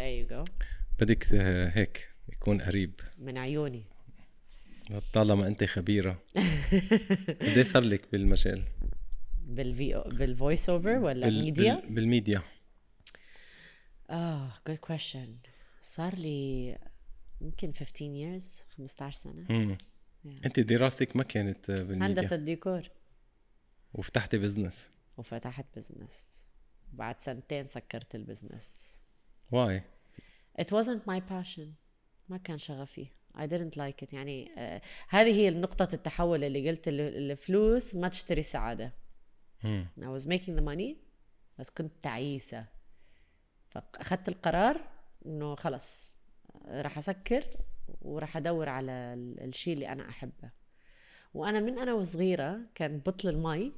there you go. بدك آه، هيك يكون قريب. من عيوني. طالما أنت خبيرة. قد إيه صار لك بالمجال؟ بالفي بال voice over ولا بال- ميديا؟ بال- بالميديا. آه good question صار لي يمكن 15 years 15 سنة. مم. أنت دراستك ما كانت آه، بالميديا. هندسة ديكور. وفتحتي business وفتحت business بعد سنتين سكرت ال business و I it wasn't my passion. ما كان شغفي. I didn't like it. يعني آه هذه هي نقطة التحول اللي قلت ال- الفلوس ما تشتري السعادة مم. I was making the money بس كنت تعيسة. فأخذت القرار إنه خلص راح أسكر وراح أدور على ال- الشيء اللي أنا أحبه. وأنا من أنا وصغيرة كان بطل المي.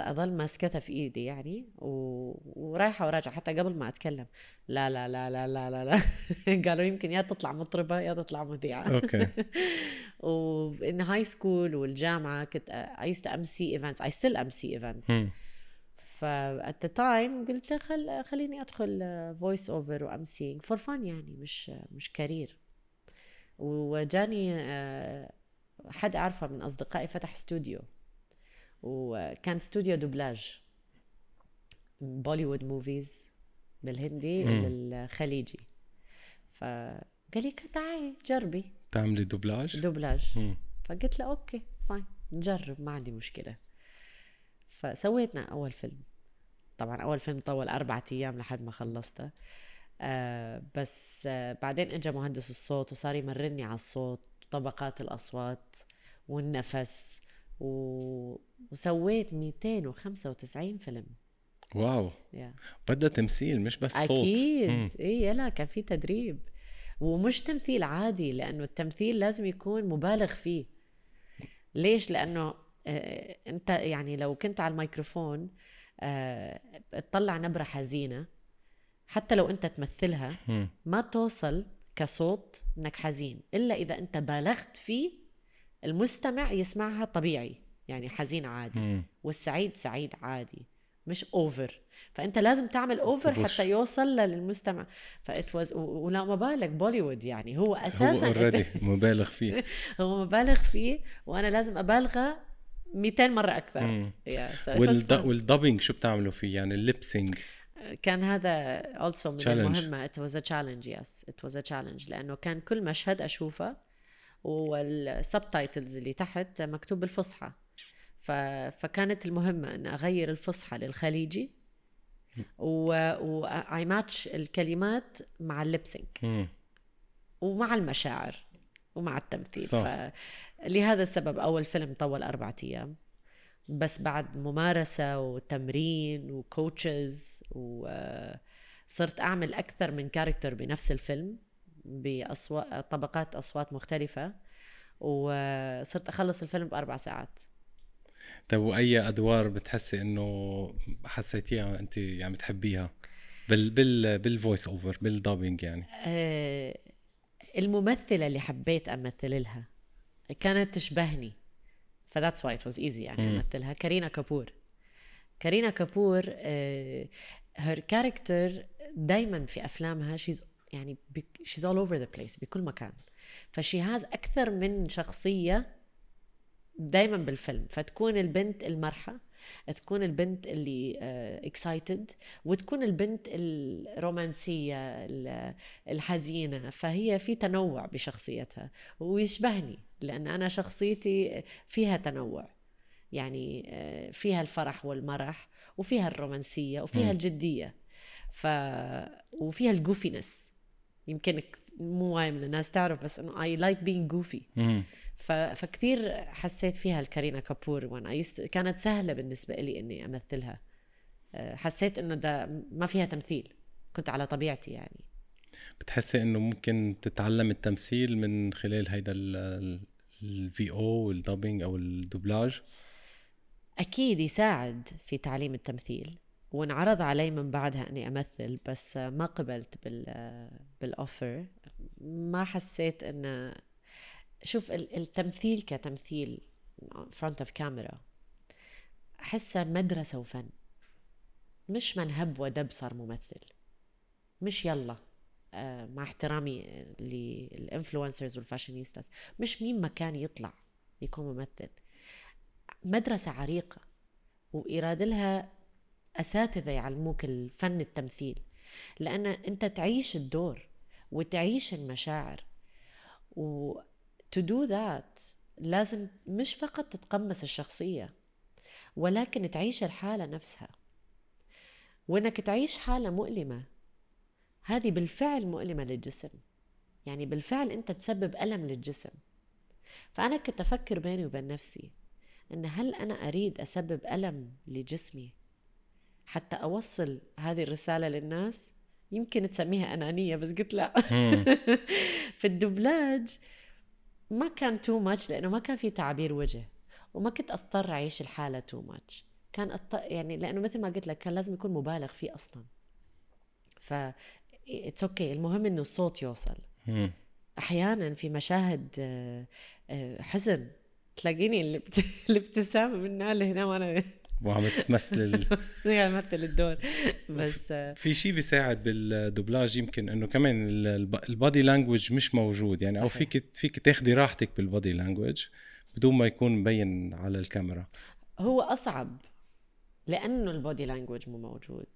أضل ماسكتها في إيدي يعني و... ورايحة وراجعة حتى قبل ما أتكلم. لا لا لا لا لا لا, لا. قالوا يمكن يا تطلع مطربة يا تطلع مذيعة. okay. و in high school والجامعة كنت I used to MC events. I still MC events. مم. ف at the time قلت خل خليني أدخل voice over و emceeing for fun يعني مش مش career. وجاني آه، حد أعرفه من أصدقائي فتح استوديو وكان استوديو دوبلاج. بوليوود movies بالهندي. للخليجي. فقال لي تعالي جربي. تعملي دوبلاج؟ دوبلاج. مم. فقلت له okay fine نجرب ما عندي مشكلة. فسويتنا أول فيلم. طبعا أول فيلم طول أربعة أيام لحد ما خلصته. آه بس آه بعدين اجى مهندس الصوت وصار يمرني على الصوت طبقات الأصوات والنفس. و... وسويت 295 فيلم. واو. يا بدها تمثيل مش بس صوت. أكيد. اي يلا كان في تدريب. ومش تمثيل عادي لأنه التمثيل لازم يكون مبالغ فيه. ليش؟ لأنه آه أنت يعني لو كنت على الميكروفون آه تطلع نبرة حزينة. حتى لو أنت تمثلها. ما توصل كصوت إنك حزين. إلا إذا أنت بالغت فيه المستمع يسمعها طبيعي يعني حزين عادي مم. والسعيد سعيد عادي مش over فأنت لازم تعمل over. حتى يوصل للمستمع. ف it was ولا ما بالك بوليوود يعني هو هو أساسا already مبالغ فيه. هو مبالغ فيه وأنا لازم أبالغه 200 مرة أكثر. yeah, so والد... وال dubbing شو بتعملوا فيه؟ يعني ال lip syncing كان هذا also من Challenge. المهمة. It was a challenge yes. It was a challenge. لأنه كان كل مشهد أشوفه وال subtitles اللي تحت مكتوب بالفصحى. ف... فكانت المهمة أن أغير الفصحى للخليجي. و, I match الكلمات مع ال lip syncing. ومع المشاعر. ومع التمثيل. صح. فلهذا السبب أول فيلم طول أربعة أيام. بس بعد ممارسة وتمرين وكوتشز وصرت أعمل أكثر من كاركتر بنفس الفيلم. بأصوات طبقات أصوات مختلفة وصرت أخلص الفيلم بأربع ساعات. طيب وأي أدوار بتحسي إنه حسيتيها أنت يعني بتحبيها؟ بال بال بال voice over بال dubbing يعني. آه، الممثلة اللي حبيت أمثل لها كانت تشبهني ف that's why it was easy يعني مم. أمثلها. كارينا كابور. كارينا كابور her character دايما في أفلامها she's يعني she's all over the place بكل مكان. ف she has أكثر من شخصية دايما بالفيلم. فتكون البنت المرحة تكون البنت اللي excited وتكون البنت الرومانسية ال- الحزينة. فهي في تنوع بشخصيتها. ويشبهني لأن أنا شخصيتي فيها تنوع. يعني آه، فيها الفرح والمرح وفيها الرومانسية وفيها. الجدية. ف وفيها ال goofiness يمكن مو وايد من الناس تعرف بس إنه I like being goofy. مم. ف... فكثير حسيت فيها الكارينا كابور وأنا يست... كانت سهلة بالنسبة لي إني أمثلها. أه، حسيت إنه ده ما فيها تمثيل. كنت على طبيعتي يعني. بتحسي إنه ممكن تتعلم التمثيل من خلال هيدا ال VO وال dubbing أو الدوبلاج؟ أكيد يساعد في تعليم التمثيل. وانعرض علي من بعدها اني امثل بس ما قبلت بال بال offer ما حسيت إن شوف ال- التمثيل كتمثيل front of camera احسها مدرسة وفن. مش من هب ودب صار ممثل. مش يلا آه، مع احترامي لل influencers وال fashionistas مش مين ما كان يطلع يكون ممثل. مدرسة عريقة وإيراد لها أساتذة يعلموك الفن التمثيل لأن أنت تعيش الدور وتعيش المشاعر. و to do that لازم مش فقط تتقمص الشخصية ولكن تعيش الحالة نفسها. وإنك تعيش حالة مؤلمة هذه بالفعل مؤلمة للجسم. يعني بالفعل أنت تسبب ألم للجسم. فأنا كنت أفكر بيني وبين نفسي أن هل أنا أريد أسبب ألم لجسمي؟ حتى أوصل هذه الرسالة للناس. يمكن تسميها أنانية بس قلت لا. في الدبلاج ما كان too much لأنه ما كان في تعبير وجه. وما كنت أضطر أعيش الحالة too much كان أط... يعني لأنه مثل ما قلت لك كان لازم يكون مبالغ فيه أصلا. ف it's okay okay. المهم إنه الصوت يوصل. أحيانا في مشاهد آه، آه، حزن. تلاقيني الابتسامه من هنا لهنا وأنا وعم تمثل عم تمثل الدور. بس في شيء بيساعد بالدوبلاج يمكن إنه كمان ال body language مش موجود. يعني صحيح. أو فيك فيك تاخدي راحتك بال body language بدون ما يكون مبين على الكاميرا. هو أصعب لأنه ال body language مو موجود.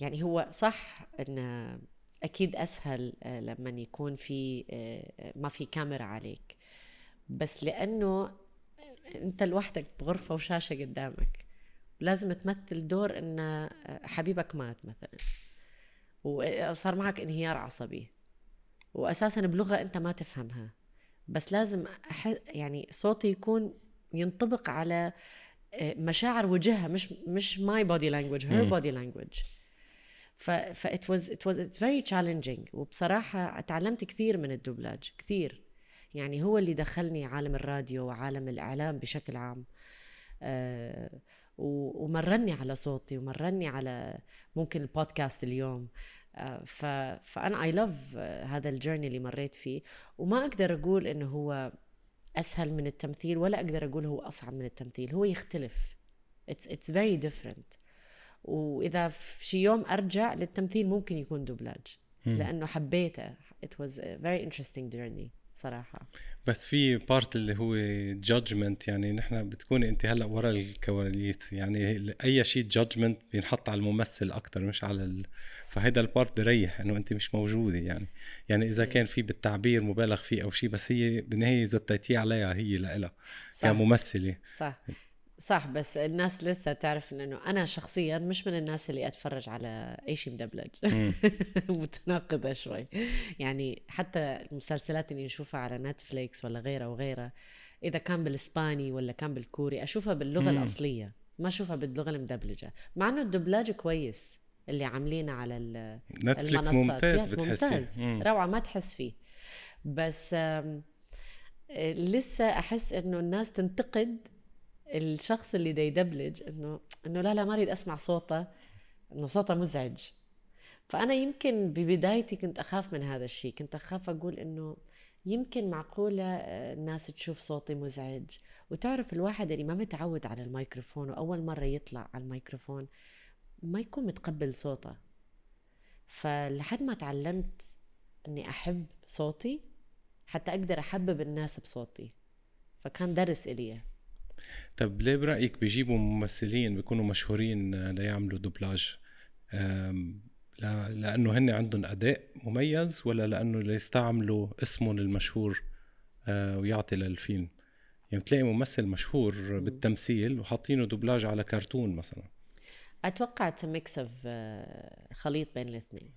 يعني هو صح انه أكيد أسهل آه، لما يكون في آه، ما في كاميرا عليك. بس لأنه أنت لوحدك بغرفة وشاشة قدامك. ولازم تمثل دور إن آه، حبيبك مات مثلا. وصار معك انهيار عصبي. واساسا بلغة أنت ما تفهمها. بس لازم أح... يعني صوتي يكون ينطبق على مشاعر وجهها مش مش my body language her body language ف ف it was it was it's very challenging. وبصراحة تعلمت كثير من الدبلاج كثير. يعني هو اللي دخلني عالم الراديو وعالم الإعلام بشكل عام. آه ومرني على صوتي ومرني على ممكن البودكاست اليوم. آه ف فأنا I love هذا ال journey اللي مريت فيه. وما أقدر أقول إنه هو أسهل من التمثيل ولا أقدر أقول هو أصعب من التمثيل. هو يختلف. It's it's very different. وإذا في شي يوم أرجع للتمثيل ممكن يكون دوبلاج. لأنه حبيته. It was a very interesting journey. صراحة. بس في part اللي هو judgment يعني نحن بتكوني أنت هلأ ورا الكواليس. يعني أي شيء judgment بينحط على الممثل أكثر مش على ال... فهيدا ال part بريح إنه أنت مش موجودة يعني. يعني إذا كان في بالتعبير مبالغ فيه أو شيء بس هي بالنهايه زتيتيه عليها هي لإلها كممثلة. صح. صح بس الناس لسه تعرف إنه أنا شخصيا مش من الناس اللي أتفرج على أي شيء مدبلج. متناقضة شوي. يعني حتى المسلسلات اللي نشوفها على نتفليكس ولا غيرها وغيرها إذا كان بالإسباني ولا كان بالكوري أشوفها باللغة مم. الأصلية ما أشوفها باللغة المدبلجة. مع إنه الدبلاج كويس اللي عاملينه على نتفليكس ممتاز ممتاز. روعة ما تحس فيه. بس لسه أحس إنه الناس تنتقد الشخص اللي دا يدبلج إنه إنه لا لا ما أريد أسمع صوته إنه صوته مزعج. فأنا يمكن ببدايتي كنت أخاف من هذا الشيء. كنت أخاف أقول إنه يمكن معقولة آه، الناس تشوف صوتي مزعج. وتعرف الواحد اللي ما متعود على الميكروفون وأول مرة يطلع على الميكروفون ما يكون متقبل صوته. فلحد ما تعلمت أني أحب صوتي حتى أقدر أحبب الناس بصوتي. فكان درس إلي. طب ليه برأيك بيجيبوا ممثلين بيكونوا مشهورين ليعملوا دوبلاج؟ لأنه هن عندهم أداء مميز ولا لأنه ليستعملوا اسمهم المشهور آه، ويعطي للفيلم؟ يعني بتلاقي ممثل مشهور بالتمثيل وحاطينه دوبلاج على كرتون مثلا. أتوقع mix of خليط بين الاثنين.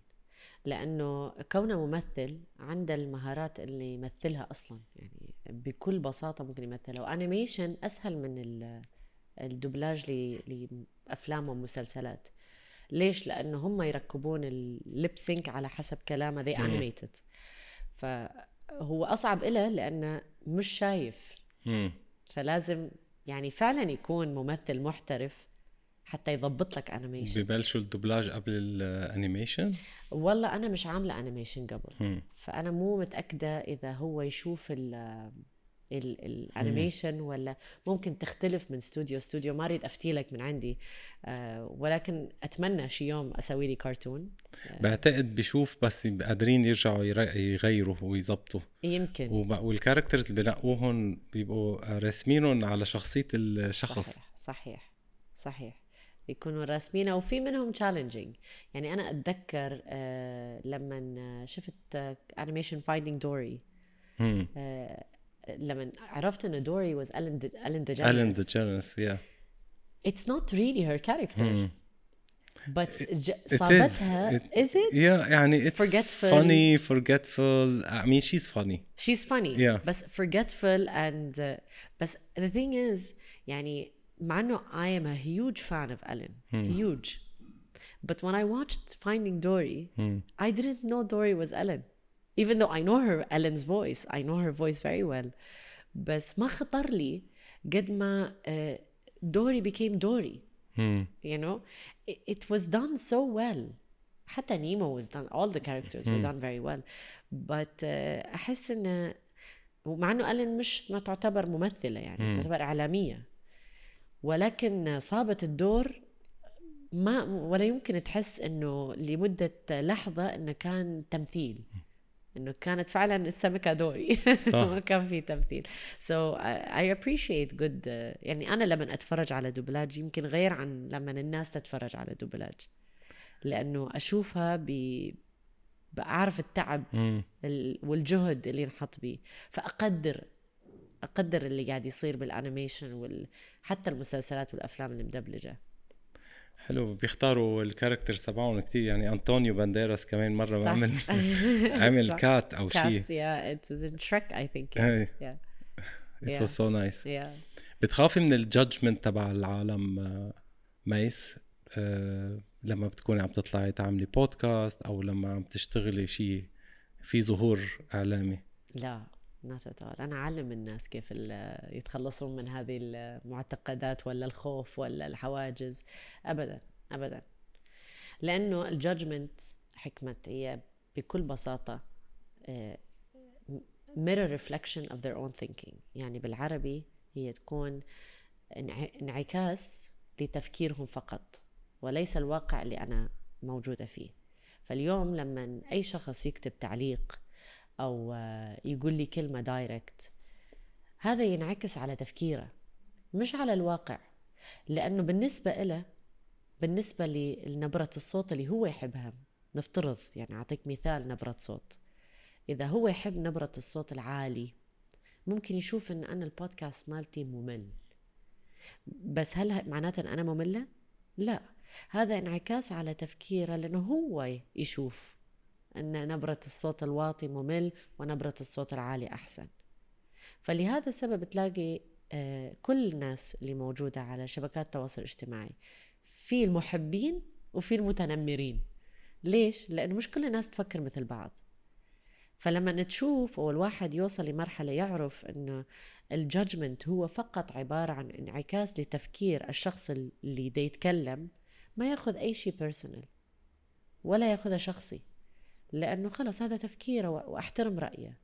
لأنه كونه ممثل عنده المهارات اللي يمثلها أصلا يعني بكل بساطة ممكن يمثلها. و animation أسهل من الدبلاج لافلام ومسلسلات. ليش؟ لأنه هم يركبون ال lip sync على حسب كلامه. they animated فهو أصعب له لأنه مش شايف. فلازم يعني فعلا يكون ممثل محترف حتى يضبط لك animation ببلشوا الدبلاج قبل ال animation؟ والله أنا مش عاملة animation قبل. م. فأنا مو متأكدة إذا هو يشوف ال ال animation ولا ممكن تختلف من استوديو لاستوديو ما أريد أفتي لك من عندي. آه ولكن أتمنى شي يوم أسوي لي كرتون آه بعتقد بشوف بس قادرين يرجعوا يغيروا ويظبطوا. يمكن. وال characters اللي بنقوهم بيبقوا راسمينهم على شخصية الشخص. صحيح صحيح صحيح. يكونوا راسمينها وفي منهم challenging يعني أنا اتذكر آه لما شفت animation Finding Dory لما عرفت انه Dory was Ellen De- Ellen DeGeneres Ellen DeGeneres yeah it's not really her character مم. but ج- It is. صابتها It- is it yeah يعني it's Forgetful. funny forgetful I mean she's funny she's funny Yeah. بس forgetful and uh, بس the thing is يعني مع انه I am a huge fan of Ellen huge but when I watched Finding Dory I didn't know Dory was Ellen even though I know her Ellen's voice I know her voice very well بس ما خطر لي قد ما uh, Dory became Dory مم. you know it, it was done so well حتى نيمو was done all the characters were done very well but uh, احس ان ومع انه ألين مش ما تعتبر ممثله يعني تعتبر اعلاميه ولكن صابت الدور ما ولا يمكن تحس إنه لمدة لحظة إنه كان تمثيل. إنه كانت فعلا السمكة دوري. ما كان في تمثيل. So I, I appreciate good uh, يعني أنا لما أتفرج على دوبلاج يمكن غير عن لما الناس تتفرج على دوبلاج. لأنه أشوفها ب بعرف التعب والجهد اللي انحط بيه فأقدر أقدر اللي قاعد يصير بال animation وال... حتى المسلسلات والأفلام المدبلجه حلو بيختاروا ال characters تبعهم كتير يعني أنطونيو بانديراس كمان مرة صح. عمل صح. cat أو شيء Shrek, I think. Hey. Yes. Yeah, it Yeah. was so nice yeah. بتخافي من ال judgment تبع العالم آه، ميس آه، لما بتكوني عم تطلعي تعملي بودكاست أو لما عم تشتغلي شيء في ظهور إعلامي لا at all. أنا أعلم الناس كيف يتخلصون من هذه المعتقدات ولا الخوف ولا الحواجز. أبدا أبدا. لأنه ال judgment حكمة هي بكل بساطة آه، mirror reflection of their own thinking. يعني بالعربي هي تكون انع- انعكاس لتفكيرهم فقط وليس الواقع اللي أنا موجودة فيه. فاليوم لما أي شخص يكتب تعليق آه، يقول لي كلمة direct هذا ينعكس على تفكيره مش على الواقع. لأنه بالنسبة إله بالنسبة لنبرة الصوت اللي هو يحبها نفترض يعني أعطيك مثال نبرة صوت. إذا هو يحب نبرة الصوت العالي ممكن يشوف إن أنا البودكاست مالتي ممل. بس هل معناته إن أنا مملة؟ لا. هذا انعكاس على تفكيره لأنه هو يشوف أن نبرة الصوت الواطي ممل ونبرة الصوت العالي أحسن. فلهذا السبب تلاقي آه، كل الناس اللي موجودة على شبكات التواصل الاجتماعي في المحبين وفي المتنمرين. ليش؟ لأنه مش كل الناس تفكر مثل بعض. فلما تشوف أو الواحد يوصل لمرحلة يعرف انه ال judgment هو فقط عبارة عن انعكاس لتفكير الشخص اللي دا يتكلم ما ياخذ أي شيء personal ولا ياخذها شخصي. لأنه خلص هذا تفكيره و- وأحترم رأيه.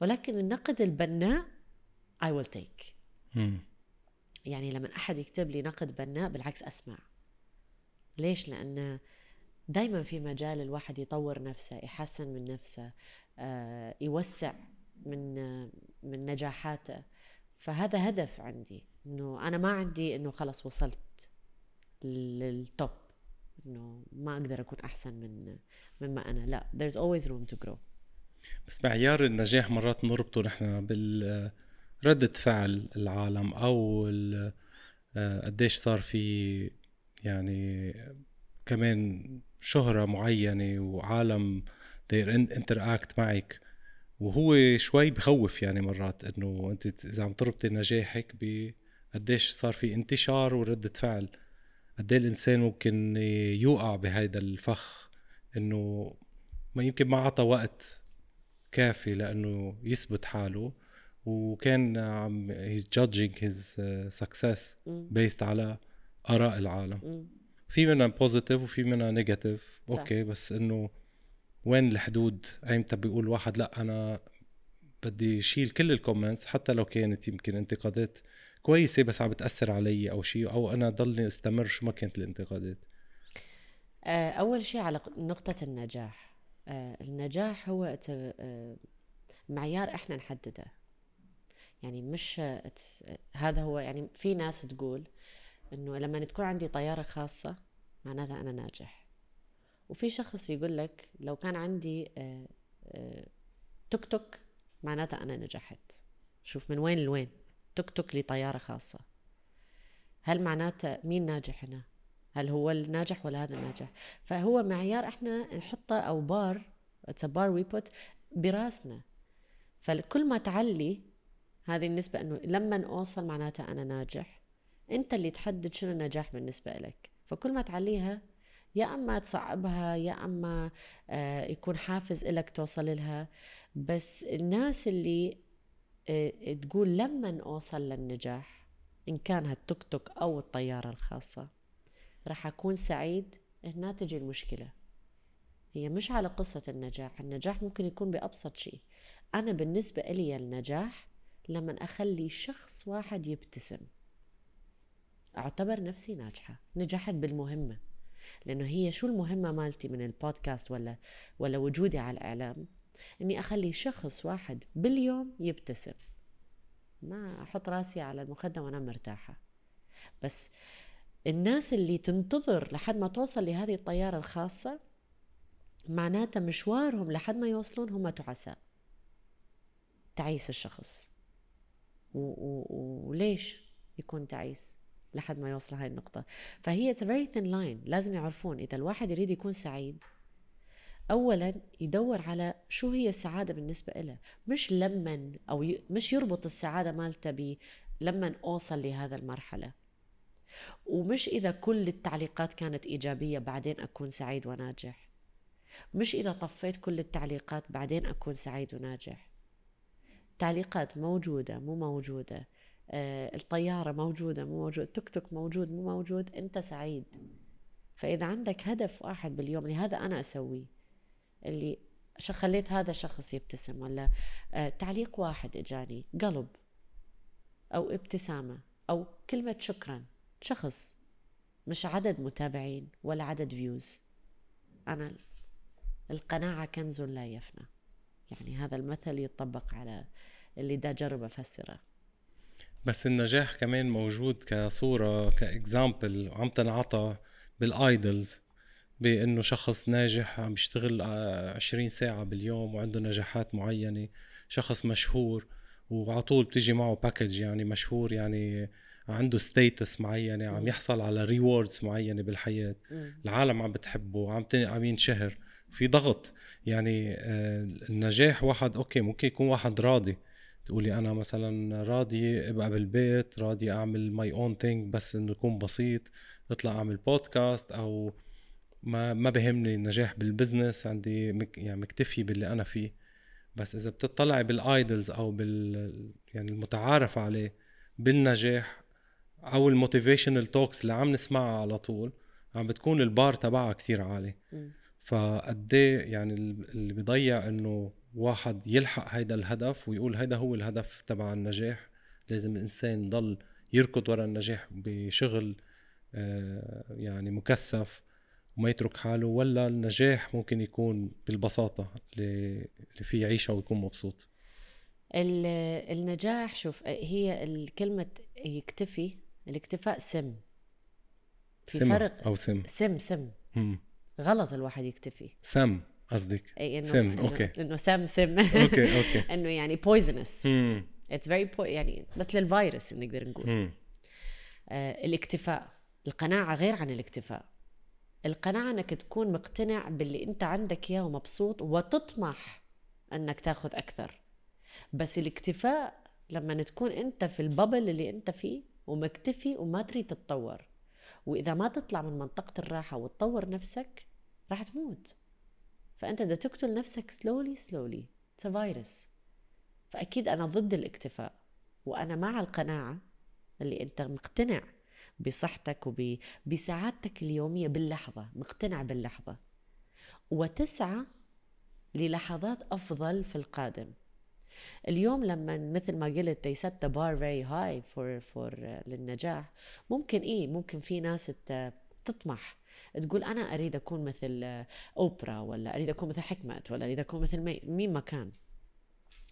ولكن النقد البناء I will take. مم. يعني لما أحد يكتب لي نقد بناء بالعكس أسمع. ليش؟ لأن دائما في مجال الواحد يطور نفسه يحسن من نفسه آه، يوسع من من نجاحاته. فهذا هدف عندي إنه أنا ما عندي إنه خلص وصلت لل top إنه ما أقدر أكون أحسن من مما أنا. لا there's always room to grow. بس معيار النجاح مرات نربطه نحن بال ردة فعل العالم أو آه، قديش صار في يعني كمان شهرة معينة وعالم داير interact معك. وهو شوي بخوف يعني مرات إنه أنت إذا عم تربطي نجاحك بقديش صار في انتشار وردة فعل. قد إيه الإنسان ممكن يوقع بهيدا الفخ إنه ما يمكن ما عطى وقت كافي لأنه يثبت حاله وكان عم his uh, success مم. based على آراء العالم. في منها positive وفي منها negative. okay بس إنه وين الحدود ايمتى بيقول واحد لأ أنا بدي شيل كل ال comments حتى لو كانت يمكن انتقادات كويسة بس عم بتأثر علي أو شيء أو أنا ضلني أستمر شو ما كانت الانتقادات. آه، أول شيء على نقطة النجاح. آه، النجاح هو آه، معيار إحنا نحدده. يعني مش هذا هو يعني في ناس تقول إنه لما تكون عندي طيارة خاصة معناتها أنا ناجح. وفي شخص يقول لك لو كان عندي توك توك معناتها أنا نجحت. شوف من وين لوين. توك توك لي طياره خاصة. هل معناته مين ناجح هنا؟ هل هو الناجح ولا هذا الناجح؟ فهو معيار إحنا نحطه أو bar bar we put براسنا. فكل ما تعلي هذه النسبة إنه لما اوصل معناتها أنا ناجح أنت اللي تحدد شنو النجاح بالنسبة لك. فكل ما تعليها يا أما تصعبها يا أما آه، يكون حافز لك توصل لها. بس الناس اللي تقول لما أوصل للنجاح إن كان هالتوك توك أو الطيارة الخاصة راح أكون سعيد هنا تجي المشكلة. هي مش على قصة النجاح النجاح ممكن يكون بأبسط شيء. أنا بالنسبة إلي النجاح لما أخلي شخص واحد يبتسم. أعتبر نفسي ناجحة نجحت بالمهمة. لأنه هي شو المهمة مالتي من البودكاست ولا ولا وجودي على الإعلام؟ إني أخلي شخص واحد باليوم يبتسم. ما أحط راسي على المخدة وأنا مرتاحة. بس الناس اللي تنتظر لحد ما توصل لهذه الطيارة الخاصة معناتها مشوارهم لحد ما يوصلون هم تعساء. تعيس الشخص. وليش يكون تعيس لحد ما يوصل هاي النقطة؟ فهي it's a very thin line. لازم يعرفون إذا الواحد يريد يكون سعيد أولا يدور على شو هي السعادة بالنسبة له مش لمن أو ي... مش يربط السعادة مالته ب لمن أوصل لهذا المرحلة. ومش إذا كل التعليقات كانت إيجابية بعدين أكون سعيد وناجح. مش إذا طفيت كل التعليقات بعدين أكون سعيد وناجح. تعليقات موجودة مو موجودة. آه الطيارة موجودة مو موجود توك توك موجود مو موجود. أنت سعيد. فإذا عندك هدف واحد باليوم لهذا أنا أسويه. اللي خليت هذا الشخص يبتسم ولا آه تعليق واحد إجاني قلب أو ابتسامة أو كلمة شكرا شخص مش عدد متابعين ولا عدد فيوز أنا القناعة كنز لا يفنى. يعني هذا المثل يطبق على اللي دا جرب أفسره. بس النجاح كمان موجود كصورة ك example عم تنعطى بال idols بأنه شخص ناجح عم يشتغل عشرين ساعة باليوم وعنده نجاحات معينة شخص مشهور وعلى طول بتيجي معه package يعني مشهور يعني عنده status معينة عم يحصل على rewards معينة بالحياة. العالم عم بتحبه عم عم ينشهر. في ضغط. يعني آه، النجاح واحد okay ممكن يكون واحد راضي. تقولي أنا مثلا راضي أبقى بالبيت راضي أعمل my own thing بس إنه يكون بسيط أطلع أعمل بودكاست أو ما ما بهمني النجاح بال business عندي مك يعني مكتفي باللي أنا فيه. بس إذا بتطلعي بال idols أو بال يعني المتعارف عليه بالنجاح أو ال motivational talks اللي عم نسمعها على طول عم بتكون البار تبعها كتير عالي. فقد إيه يعني اللي بيضيع إنه واحد يلحق هيدا الهدف ويقول هيدا هو الهدف تبع النجاح. لازم الانسان يضل يركض ورا النجاح بشغل آه، يعني مكثف. وما يترك حاله ولا النجاح ممكن يكون بالبساطة اللي فيه يعيشها ويكون مبسوط. النجاح شوف هي الكلمة يكتفي الاكتفاء سم. في سم فرق أو سم. سم سم. مم. غلط الواحد يكتفي. سم قصدك؟ إنه سم أوكي. إنه سم سم. أوكي أوكي. إنه يعني poisonous it's very يعني مثل الفيروس نقدر نقول. آه الاكتفاء. القناعة غير عن الاكتفاء. القناعة إنك تكون مقتنع باللي أنت عندك إياه ومبسوط وتطمح إنك تاخذ أكثر. بس الاكتفاء لما تكون أنت في الببل اللي أنت فيه ومكتفي وما تريد تتطور. وإذا ما تطلع من منطقة الراحة وتطور نفسك راح تموت. فأنت بدك تقتل نفسك سلولي سلولي فيروس فأكيد أنا ضد الاكتفاء. وأنا مع القناعة اللي أنت مقتنع بصحتك وبسعادتك اليومية باللحظة مقتنع باللحظة. وتسعى للحظات أفضل في القادم. اليوم لما مثل ما قلت they set the bar very high for for uh, للنجاح ممكن إيه ممكن في ناس تطمح تقول أنا أريد أكون مثل أوبرا ولا أريد أكون مثل حكمت ولا أريد أكون مثل مين ما كان.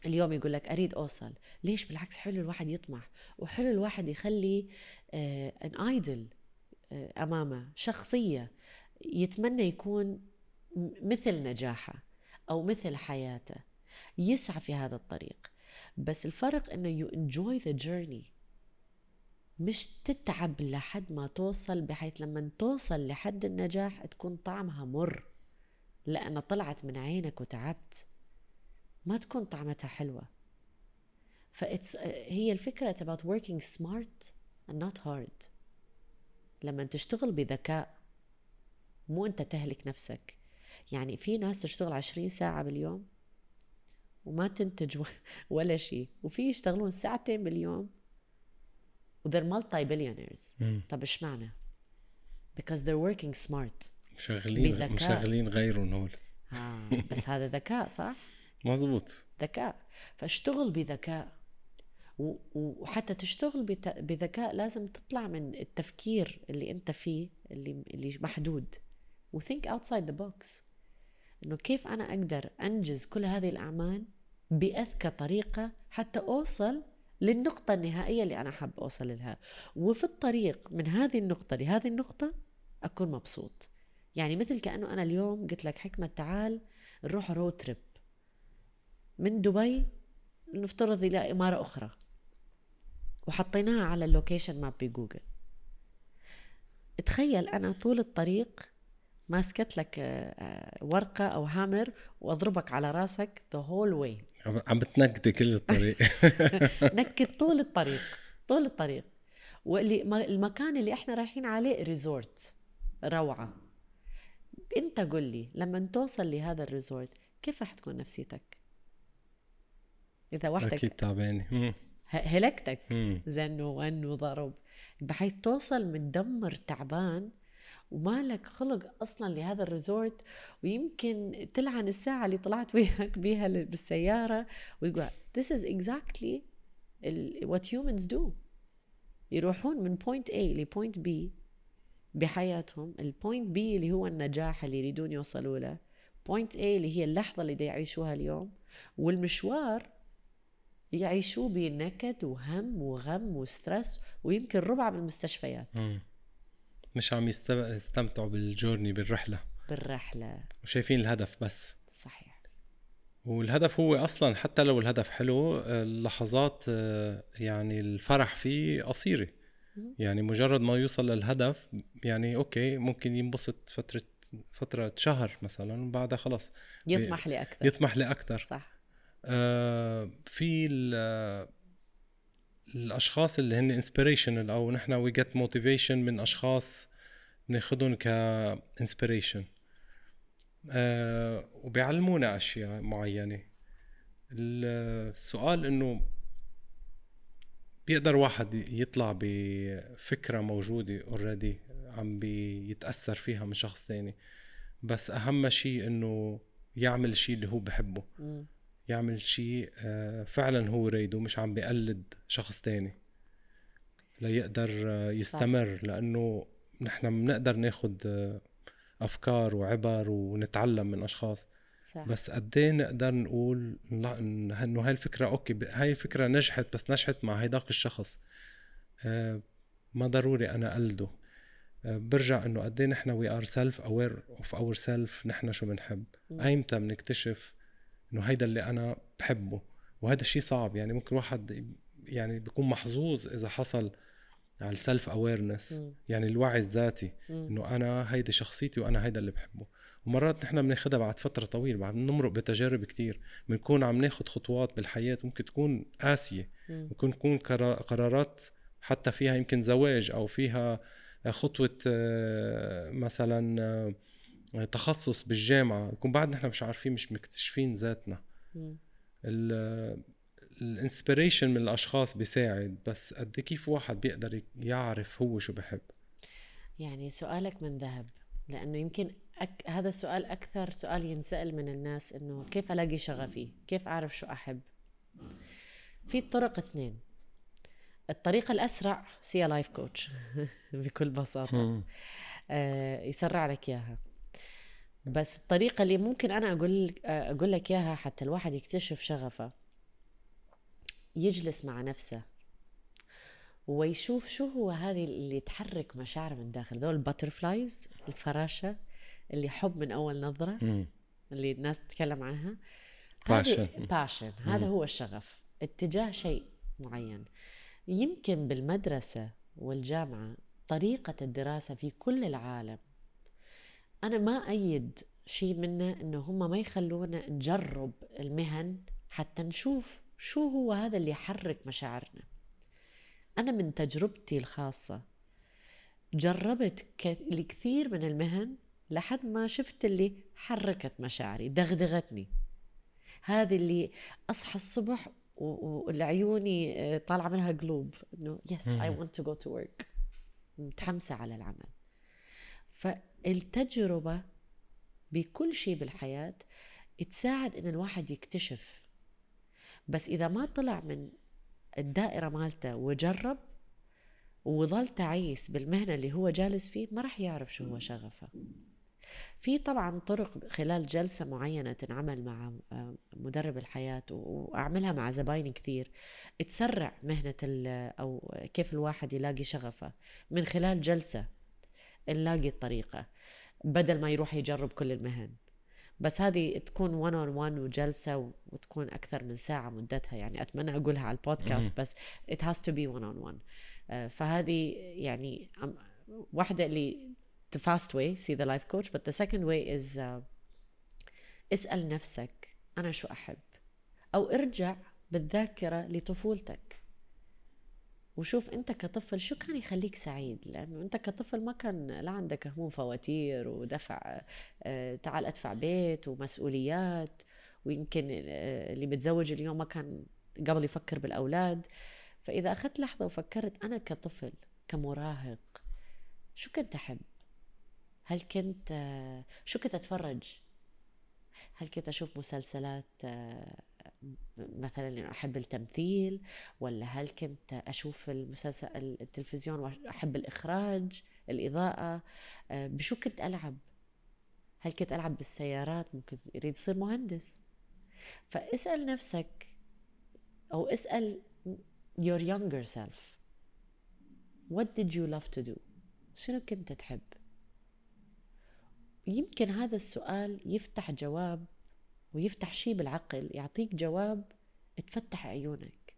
اليوم يقول لك أريد أوصل. ليش؟ بالعكس حلو الواحد يطمح وحلو الواحد يخلي ان uh, ايدل uh, أمامه شخصية يتمنى يكون مثل نجاحه أو مثل حياته. يسعى في هذا الطريق. بس الفرق إنه you enjoy the journey مش تتعب لحد ما توصل بحيث لما توصل لحد النجاح تكون طعمها مر. لأن طلعت من عينك وتعبت. ما تكون طعمتها حلوة. ف it's هي الفكرة about working smart and not hard. لما تشتغل بذكاء مو أنت تهلك نفسك. يعني في ناس تشتغل عشرين ساعة باليوم وما تنتج ولا شيء وفي يشتغلون ساعتين باليوم وذير مالتي بليونيرز طب إيش معنى؟ because they're working smart. مشغلين مشغلين غيرهم هول. آه بس هذا ذكاء صح؟ مزبوط ذكاء. فاشتغل بذكاء. وحتى تشتغل بذكاء لازم تطلع من التفكير اللي انت فيه اللي اللي محدود. و think outside the box إنه كيف أنا أقدر أنجز كل هذه الأعمال بأذكى طريقة حتى أوصل للنقطة النهائية اللي أنا حاب أوصل لها. وفي الطريق من هذه النقطة لهذه النقطة أكون مبسوط. يعني مثل كأنه أنا اليوم قلت لك حكمة تعال نروح road trip من دبي نفترض إلى إمارة أخرى. وحطيناها على ال location map بجوجل. تخيل أنا طول الطريق ماسكت لك آه، آه، ورقة أو hammer وأضربك على راسك the whole way. عم بتنكدي كل الطريق. نكد طول الطريق طول الطريق. واللي المكان اللي إحنا رايحين عليه resort روعة. أنت قل لي لما توصل لهذا ال resort كيف رح تكون نفسيتك؟ إذا وحدك أكيد تعبانه هلكتك. زن وون وضرب. بحيث توصل متدمر تعبان وما لك خلق أصلا لهذا ال resort ويمكن تلعن الساعة اللي طلعت وياك بيها بالسيارة وتقول this is exactly what humans do. يروحون من point A ل point B بحياتهم. ال point B اللي هو النجاح اللي يريدون يوصلوا له. point A اللي هي اللحظة اللي يعيشوها اليوم. والمشوار يعيشوه بنكد وهم وغم و stress ويمكن ربع بالمستشفيات مش عم يستمتعوا بال journey بالرحلة. بالرحلة. وشايفين الهدف بس. صحيح. والهدف هو أصلا حتى لو الهدف حلو اللحظات يعني الفرح فيه قصيرة. يعني مجرد ما يوصل للهدف يعني أوكي ممكن ينبسط فترة فترة شهر مثلا وبعدها خلص يطمح لأكثر يطمح لأكثر صح. آه في الأشخاص اللي هن inspirational أو نحن we get motivation من أشخاص بناخذهم ك inspiration أه وبيعلمونا أشياء معينة. السؤال إنه بيقدر واحد يطلع بفكرة موجودة اوريدي عم بيتأثر فيها من شخص تاني. بس أهم شيء إنه يعمل الشيء اللي هو بحبه. م. يعمل شيء آه، فعلا هو رايده مش عم بيقلد شخص تاني. ليقدر آه، يستمر صح. لأنه نحن بنقدر ناخد آه، أفكار وعبر ونتعلم من أشخاص. صح. بس قد إيه نقدر نقول إنه هاي الفكرة أوكي هاي الفكرة نجحت بس نجحت مع هيداك الشخص. ما ضروري أنا اقلده برجع إنه قد إيه نحن we are self aware of our self نحن شو بنحب. أيمتى بنكتشف إنه هيدا اللي أنا بحبه. وهذا الشيء صعب. يعني ممكن واحد يعني بيكون محظوظ إذا حصل على ال self awareness يعني الوعي الذاتي. إنه أنا هيدي شخصيتي وأنا هيدا اللي بحبه. ومرات نحن بناخدها بعد فترة طويلة بعد نمرق بتجارب كتير. بنكون عم ناخد خطوات بالحياة ممكن تكون قاسية. ممكن تكون قرارات حتى فيها يمكن زواج أو فيها خطوة آه، مثلا آه، تخصص بالجامعة يكون بعد نحن مش عارفين مش مكتشفين ذاتنا. الانسبريشن من الأشخاص بيساعد بس قد إيه كيف واحد بيقدر يعرف هو شو بحب؟ يعني سؤالك من ذهب لأنه يمكن أك... هذا السؤال أكثر سؤال ينسأل من الناس إنه كيف ألاقي شغفي؟ كيف أعرف شو أحب؟ في طرق اثنين. الطريقة الأسرع see life coach بكل بساطة. آه يسرع لك إياها. بس الطريقة اللي ممكن أنا أقول أقول لك إياها حتى الواحد يكتشف شغفه. يجلس مع نفسه ويشوف شو هو هذه اللي تحرك مشاعره من داخل. ذول ال butterflies الفراشة اللي حب من أول نظرة مم. اللي الناس تتكلم عنها. Passion. passion هذا هو الشغف. اتجاه شيء معين. يمكن بالمدرسة والجامعة طريقة الدراسة في كل العالم أنا ما أيد شيء منه إنه هم ما يخلونا نجرب المهن حتى نشوف شو هو هذا اللي يحرك مشاعرنا. أنا من تجربتي الخاصة جربت الكثير من المهن لحد ما شفت اللي حركت مشاعري دغدغتني. هذه اللي أصحى الصبح والعيوني آه، طالعة منها قلوب إنه yes I مم. want to go to work متحمسة على العمل. فالتجربه بكل شيء بالحياة تساعد إن الواحد يكتشف. بس إذا ما طلع من الدائرة مالته وجرب وظل تعيس بالمهنة اللي هو جالس فيه ما راح يعرف شو هو شغفه. في طبعا طرق خلال جلسة معينة تنعمل مع مدرب الحياة وأعملها مع زباين كثير تسرع مهنة أو كيف الواحد يلاقي شغفه. من خلال جلسة نلاقي الطريقة بدل ما يروح يجرب كل المهن. بس هذه تكون 1 اون 1 وجلسة و- وتكون أكثر من ساعة مدتها. يعني أتمنى أقولها على البودكاست. بس it has to be 1 on 1 آه، فهذه يعني واحدة اللي the fast way see the life coach but the second way is uh, اسأل نفسك أنا شو أحب؟ أو ارجع بالذاكرة لطفولتك. وشوف أنت كطفل شو كان يخليك سعيد؟ لأنه أنت كطفل ما كان لا عندك هموم فواتير ودفع آه، تعال أدفع بيت ومسؤوليات ويمكن آه، اللي متزوج اليوم ما كان قبل يفكر بالأولاد. فإذا أخذت لحظة وفكرت أنا كطفل كمراهق شو كنت أحب؟ هل كنت آه، شو كنت أتفرج؟ هل كنت أشوف مسلسلات مثلا إنه أحب التمثيل ولا هل كنت أشوف المسلسل التلفزيون وأحب الإخراج الإضاءة؟ آه، بشو كنت ألعب؟ هل كنت ألعب بالسيارات؟ ممكن يريد يصير مهندس. فاسأل نفسك أو اسأل your younger self what did you love to do شنو كنت تحب؟ يمكن هذا السؤال يفتح جواب ويفتح شيء بالعقل يعطيك جواب تفتح عيونك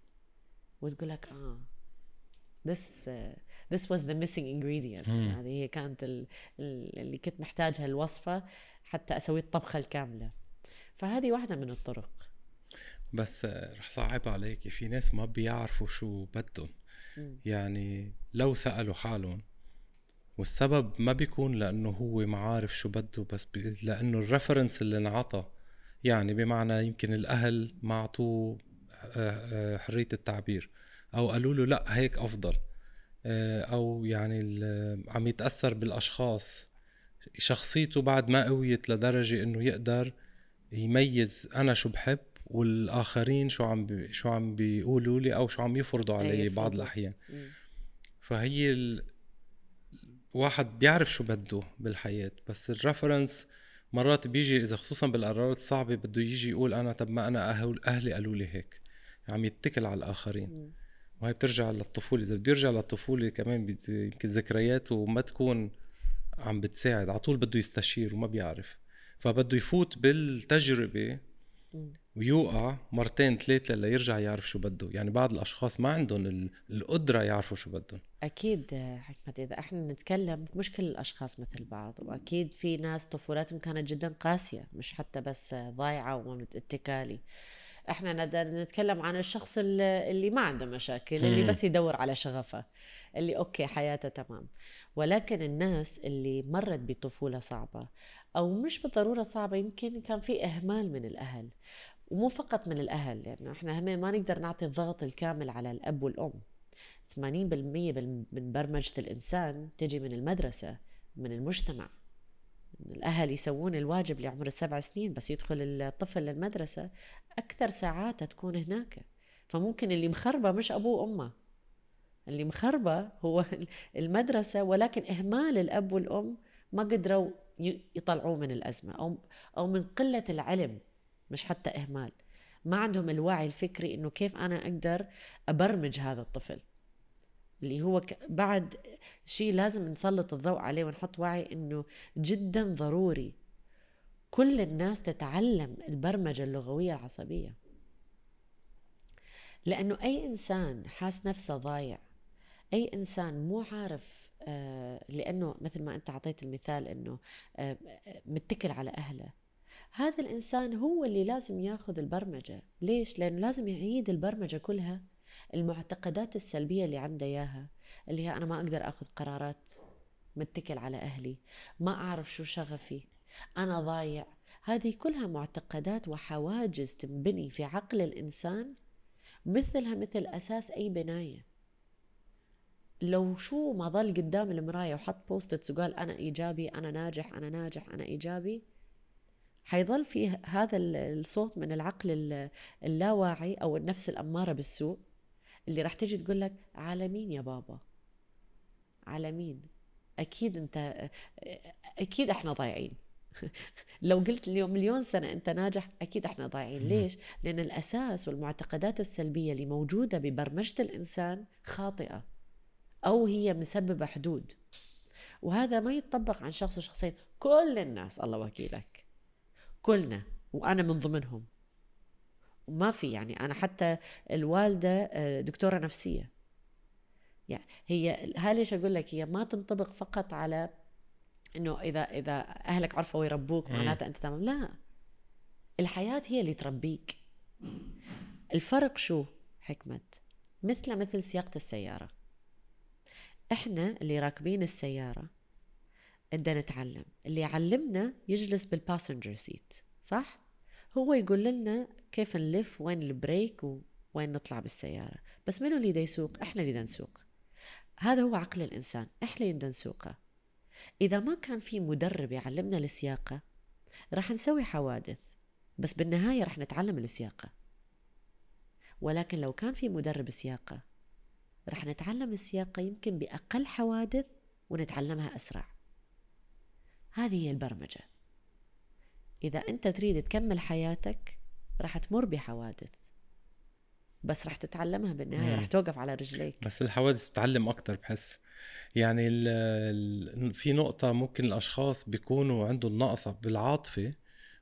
وتقول لك آه this uh, this was the missing ingredient. مم. هذه هي كانت ال- ال- اللي كنت محتاجها الوصفة حتى أسوي الطبخة الكاملة. فهذه واحدة من الطرق. بس آه، رح صعب عليك. في ناس ما بيعرفوا شو بدهم. يعني لو سألوا حالهم والسبب ما بيكون لأنه هو ما عارف شو بده بس بي... لأنه الرفرنس اللي انعطى يعني بمعنى يمكن الأهل ما عطوه آه، آه، حرية التعبير. أو قالوا له لأ هيك أفضل. آه، أو يعني ال- عم يتأثر بالأشخاص. شخصيته بعد ما قويت لدرجة إنه يقدر يميز أنا شو بحب والآخرين شو عم بي... شو عم بيقولوا لي أو شو عم يفرضوا علي بعض مم. فهي ال... واحد بيعرف شو بده بالحياة. بس الرفرنس مرات بيجي إذا خصوصا بالقرارات الصعبة بده يجي يقول أنا طب ما أنا أهل أهلي قالوا لي هيك عم يتكل على الآخرين مم. وهي بترجع للطفولة إذا بده يرجع للطفولة كمان يمكن ذكرياته ما تكون عم بتساعد على طول بده يستشير وما بيعرف فبده يفوت بالتجربة مم. ويوقع مرتين ثلاثة ليرجع يعرف شو بده. يعني بعض الأشخاص ما عندهم ال- القدرة يعرفوا شو بدهم. أكيد حكمت إذا إحنا نتكلم مش كل الأشخاص مثل بعض وأكيد في ناس طفولتهم كانت جدا قاسية مش حتى بس ضايعة واتكالي إحنا نقدر نتكلم عن الشخص اللي ما عنده مشاكل اللي. بس يدور على شغفه اللي أوكي حياته تمام. ولكن الناس اللي مرت بطفولة صعبة أو مش بالضرورة صعبة يمكن كان في إهمال من الأهل. ومو فقط من الأهل لأنه إحنا هم ما نقدر نعطي الضغط الكامل على الأب والأم. 80% بال- من برمجة الإنسان تجي من المدرسة من المجتمع. الأهل يسوون الواجب اللي عمر السبع سنين بس يدخل الطفل للمدرسة أكثر ساعات تكون هناك. فممكن اللي مخربة مش أبوه وأمه. اللي مخربة هو المدرسة ولكن إهمال الأب والأم ما قدروا يطلعوه من الأزمة أو أو من قلة العلم مش حتى إهمال. ما عندهم الوعي الفكري إنه كيف أنا أقدر أبرمج هذا الطفل. اللي هو بعد شيء لازم نسلط الضوء عليه ونحط وعي إنه جدا ضروري كل الناس تتعلم البرمجة اللغوية العصبية. لأنه أي إنسان حاس نفسه ضايع أي إنسان مو عارف آه، لأنه مثل ما أنت أعطيت المثال إنه آه، متكل على أهله. هذا الإنسان هو اللي لازم ياخذ البرمجة. ليش؟ لأنه لازم يعيد البرمجة كلها المعتقدات السلبية اللي عنده إياها اللي هي أنا ما أقدر آخذ قرارات متكل على أهلي ما أعرف شو شغفي أنا ضايع. هذه كلها معتقدات وحواجز تنبني في عقل الإنسان مثلها مثل أساس أي بناية. لو شو ما ظل قدام المراية وحط بوستتس وقال أنا إيجابي أنا ناجح أنا ناجح أنا إيجابي حيظل في هذا الصوت من العقل اللاواعي أو النفس الأمارة بالسوء. اللي راح تجي تقول لك على مين يا بابا؟ على مين؟ أكيد أنت أكيد إحنا ضايعين. لو قلت اليوم مليون سنة أنت ناجح أكيد إحنا ضايعين. ليش؟ لأن الأساس والمعتقدات السلبية اللي موجودة ببرمجة الإنسان خاطئة أو هي مسببة حدود. وهذا ما يتطبق عن شخص وشخصين. كل الناس الله وكيلك كلنا وأنا من ضمنهم. وما في يعني أنا حتى الوالدة آه، دكتورة نفسية. يعني هي هاي ليش أقول لك؟ هي ما تنطبق فقط على إنه إذا إذا أهلك عرفوا يربوك معناتها أنت تمام. لا الحياة هي اللي تربيك. الفرق شو حكمة؟ مثل مثل سياقة السيارة. إحنا اللي راكبين السيارة بدنا نتعلم. اللي يعلمنا يجلس بال passenger seat صح؟ هو يقول لنا كيف نلف وين البريك وين نطلع بالسيارة. بس منو اللي دا يسوق؟ إحنا اللي دا نسوق هذا هو عقل الإنسان. إحنا اللي دا نسوقه إذا ما كان في مدرب يعلمنا السياقة راح نسوي حوادث بس بالنهاية راح نتعلم السياقة. ولكن لو كان في مدرب سياقة رح نتعلم السياقة يمكن بأقل حوادث ونتعلمها أسرع. هذه هي البرمجة. إذا أنت تريد تكمل حياتك رح تمر بحوادث. بس رح تتعلمها بالنهاية رح توقف على رجليك. بس الحوادث بتعلم أكتر بحس. يعني ال ال في نقطة ممكن الأشخاص بيكونوا عندهم نقصة بالعاطفة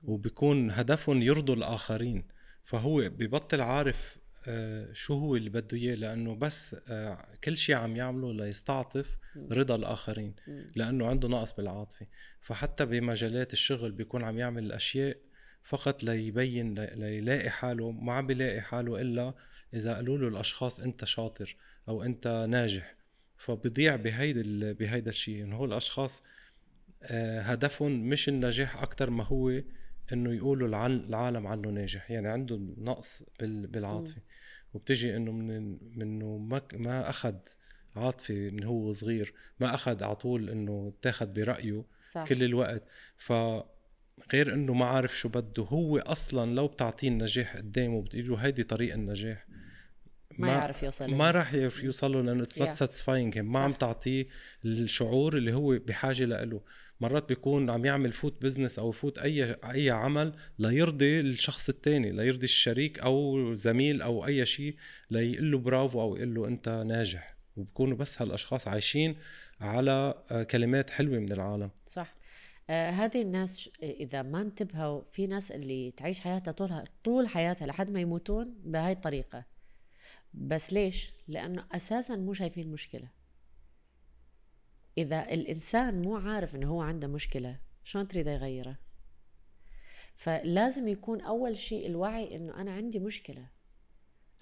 وبيكون هدفهم يرضوا الآخرين. فهو ببطل عارف آه، شو هو اللي بده إياه لأنه بس آه، كل شيء عم يعمله ليستعطف رضا الآخرين لأنه عنده نقص بالعاطفة. فحتى بمجالات الشغل بيكون عم يعمل الاشياء فقط ليبين ليلاقي حاله ما عم بيلاقي حاله إلا إذا قالوا له الأشخاص أنت شاطر أو أنت ناجح. فبضيع بهيدا بهيدا الشيء إنه هو الأشخاص آه، هدفهم مش النجاح أكثر ما هو إنه يقولوا العالم عنه ناجح. يعني عنده نقص بالعاطفة. وبتجي إنه من منه ما ما أخذ عاطفي من هو صغير ما أخذ على طول إنه تاخذ برأيه صح. كل الوقت. ف غير إنه ما عارف شو بده. هو أصلا لو بتعطيه النجاح قدامه وبتقول له هيدي طريق النجاح ما, ما يعرف يوصل ما راح يعرف يوصل له لأنه it's not satisfying ما عم تعطيه الشعور اللي هو بحاجة له مرات بيكون عم يعمل فوت business أو يفوت اي أي عمل ليرضي الشخص الثاني ليرضي الشريك أو زميل أو أي شيء ليقول له برافو أو يقول له أنت ناجح. وبكونوا بس هالأشخاص عايشين على آه، كلمات حلوة من العالم. صح. آه هذه الناس إذا ما انتبهوا في ناس اللي تعيش حياتها طولها طول حياتها لحد ما يموتون بهاي الطريقة. بس ليش؟ لأنه أساسا مو شايفين المشكلة إذا الإنسان مو عارف إنه هو عنده مشكلة شلون تريد يغيرها فلازم يكون أول شيء الوعي إنه أنا عندي مشكلة.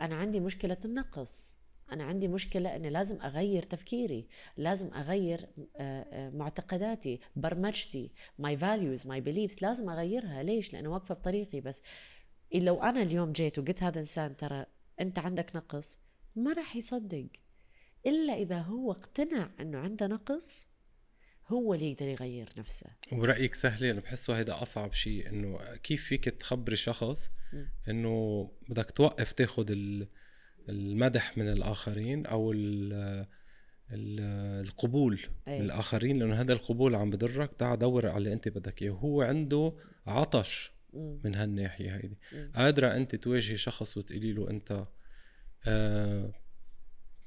أنا عندي مشكلة النقص. أنا عندي مشكلة إني لازم أغير تفكيري لازم أغير آه، آه، معتقداتي برمجتي my values my beliefs لازم أغيرها. ليش؟ لأنه واقفة بطريقي بس. لو أنا اليوم جيت وقلت هذا إنسان ترى أنت عندك نقص ما راح يصدق. إلا إذا هو اقتنع أنه عنده نقص هو اللي يقدر يغير نفسه. وبرايك سهله أنا بحسه هيدا أصعب شيء إنه كيف فيك تخبري شخص. إنه بدك توقف تاخذ المدح من الآخرين أو ال- ال- القبول أي. من الاخرين لأنه هذا القبول عم بضرك تعال دور على اللي أنت بدك إياه وهو عنده عطش. من هالناحية هيدي. قادرة أنت تواجهي شخص وتقولي له أنت آه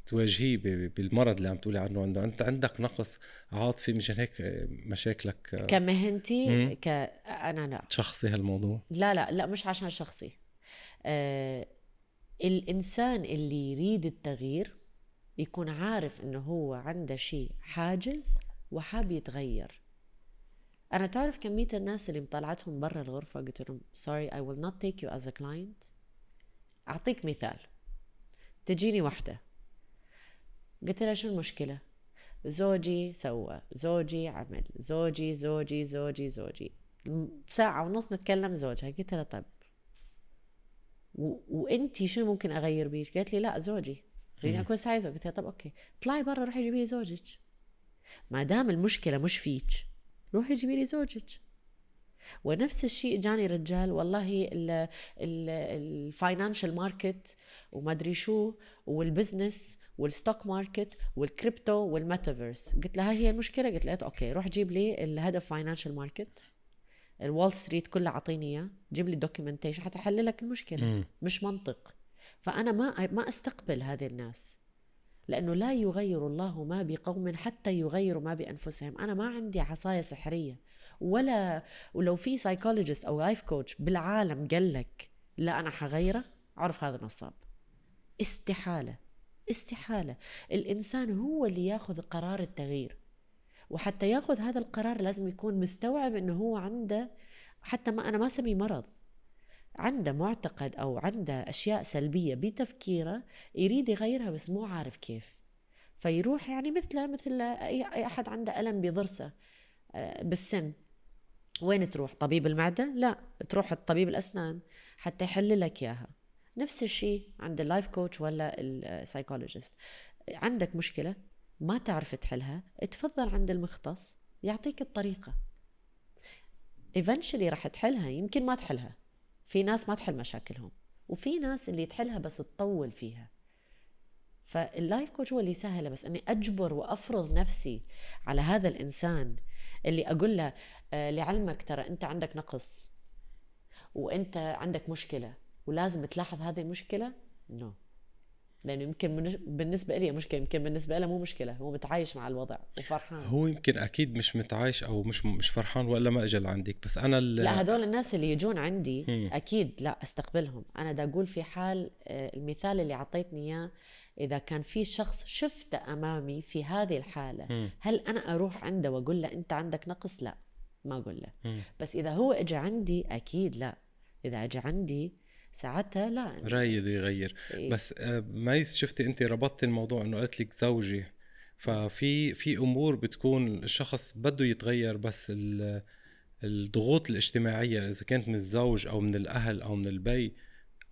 تواجهيه بالمرض اللي عم تقولي عنه عنده أنت عندك نقص عاطفي مشان هيك آه، مشاكلك آه، كمهنتي. ك أنا لا شخصي هالموضوع لا لا لا مش عشان شخصي آه الإنسان اللي يريد التغيير يكون عارف إنه هو عنده شيء حاجز وحاب يتغير. أنا تعرف كمية الناس اللي مطلعتهم برا الغرفة قلت لهم sorry I will not take you as a client. أعطيك مثال. تجيني وحده قلت لها شو المشكلة؟ زوجي سوى زوجي عمل زوجي زوجي زوجي زوجي. ساعة ونص نتكلم زوجها. قلت لها طيب و... وانتي شنو ممكن اغير بيك؟ قالت لي لا زوجي. خليني. اكون سعيد قلت لها طب okay. اطلعي برا روحي جيبي لي زوجك. ما دام المشكلة مش فيك روحي جيبي لي زوجك. ونفس الشيء جاني رجال والله ال financial market وما أدري شو والبزنس والستوك ماركت والكريبتو والميتافيرس. قلت لها هي المشكلة؟ قلت لها okay روح جيب لي الهدف financial market. ال Wall Street كلها اعطيني إياه جيب لي ال documentation حتى احل لك المشكلة. مم. مش منطق. فأنا ما ما أستقبل هذه الناس لأنه لا يغير الله ما بقوم حتى يغيروا ما بأنفسهم. أنا ما عندي عصاية سحرية ولا ولو في psychologist أو life coach بالعالم قال لك لا أنا حغيره عرف هذا نصاب. استحالة استحالة. الإنسان هو اللي ياخذ قرار التغيير. وحتى ياخذ هذا القرار لازم يكون مستوعب إنه هو عنده حتى ما أنا ما أسميه مرض عنده معتقد أو عنده أشياء سلبية بتفكيره يريد يغيرها بس مو عارف كيف. فيروح يعني مثله مثل أي أحد عنده ألم بضرسه آه، بالسن. وين تروح؟ طبيب المعدة؟ لا تروح الطبيب الأسنان حتى يحل لك إياها. نفس الشيء عند ال life coach ولا ال psychologist عندك مشكلة؟ ما تعرف تحلها تفضل عند المختص يعطيك الطريقة. Eventually راح تحلها يمكن ما تحلها. في ناس ما تحل مشاكلهم وفي ناس اللي تحلها بس تطول فيها. فال life coach هو اللي يسهله بس إني أجبر وأفرض نفسي على هذا الإنسان اللي أقول له آه، لعلمك ترى أنت عندك نقص وأنت عندك مشكلة ولازم تلاحظ هذه المشكلة؟ نو no. لأنه يمكن بالنسبة لي مشكلة يمكن بالنسبة له مو مشكلة هو متعايش مع الوضع وفرحان هو يمكن أكيد مش متعايش أو مش مش فرحان ولا ما اجى لعندك بس أنا لا هدول الناس اللي يجون عندي مم. أكيد لا أستقبلهم أنا دا أقول في حال آه، المثال اللي أعطيتني إياه إذا كان في شخص شفته أمامي في هذه الحالة مم. هل أنا أروح عنده وأقول له أنت عندك نقص لا ما أقول له مم. بس إذا هو اجى عندي أكيد لا إذا اجى عندي ساعتها لا رايد يغير. إيه. بس آه، ميس شفتي انت ربطتي الموضوع انه قالت لك زوجي. ففي في أمور بتكون الشخص بده يتغير بس ال- الضغوط الاجتماعية إذا كانت من الزوج أو من الأهل أو من البي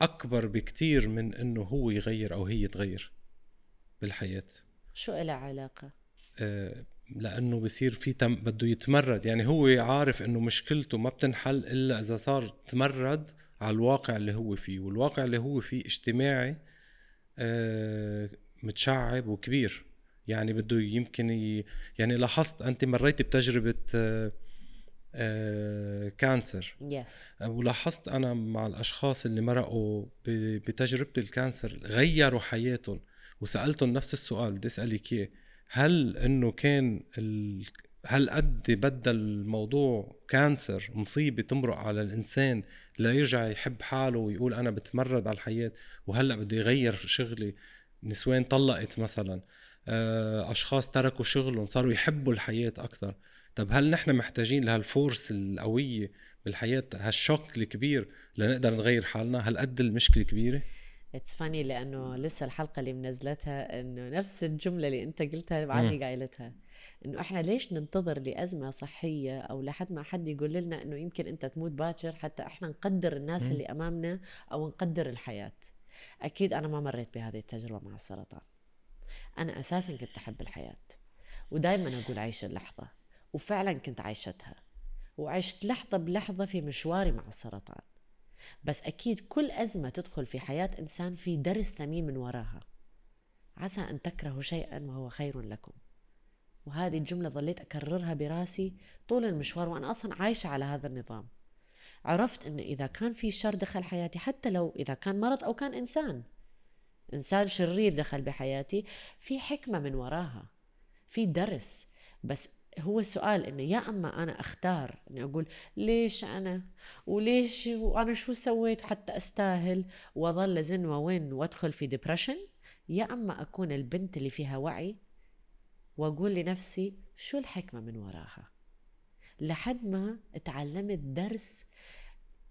أكبر بكتير من إنه هو يغير أو هي تغير بالحياة. شو إلها علاقة؟ آه، لأنه بصير في تم بده يتمرد. يعني هو عارف إنه مشكلته ما بتنحل إلا إذا صار تمرد على الواقع اللي هو فيه والواقع اللي هو فيه اجتماعي آه، متشعب وكبير. يعني بده يمكن ي... يعني لاحظت أنت مريتي بتجربة آه، آه، cancer. Yes ولاحظت أنا مع الأشخاص اللي مرقوا بتجربة ال cancer غيروا حياتهم وسألتهم نفس السؤال بدي أسألك إياه. هل إنه كان ال... هل قد بدل الموضوع cancer مصيبة تمرق على الإنسان ليرجع يحب حاله ويقول أنا بتمرد على الحياة وهلأ بدي اغير شغلي؟ نسوان طلقت مثلا آه، أشخاص تركوا شغلهم صاروا يحبوا الحياة أكثر. طب هل نحن محتاجين لهالفورس القوية بالحياة هالشوك الكبير لنقدر نغير حالنا؟ هل قد المشكلة كبيرة؟ اتس فاني لأنه لسه الحلقة اللي منزلتها إنه نفس الجملة اللي أنت قلتها بعدني قايلتها. إنه إحنا ليش ننتظر لأزمة صحية أو لحد ما حد يقول لنا إنه يمكن أنت تموت باكر حتى إحنا نقدر الناس. اللي أمامنا أو نقدر الحياة؟ أكيد أنا ما مريت بهذه التجربة مع السرطان. أنا أساسا كنت أحب الحياة. ودائما أقول عيش اللحظة. وفعلا كنت عايشتها. وعشت لحظة بلحظة في مشواري مع السرطان. بس أكيد كل أزمة تدخل في حياة إنسان في درس ثمين من وراها. عسى أن تكرهوا شيئا وهو خير لكم. وهذه الجملة ظليت أكررها براسي طول المشوار وأنا أصلا عايشة على هذا النظام. عرفت أنه إذا كان في شر دخل حياتي حتى لو إذا كان مرض أو كان إنسان إنسان شرير دخل بحياتي في حكمة من وراها في درس. بس هو السؤال انه يا أما أنا أختار إني أقول ليش أنا؟ وليش وأنا شو سويت حتى أستاهل وأظل ازن وين وأدخل في depression يا أما أكون البنت اللي فيها وعي وأقول لنفسي شو الحكمة من وراها؟ لحد ما تعلمت درس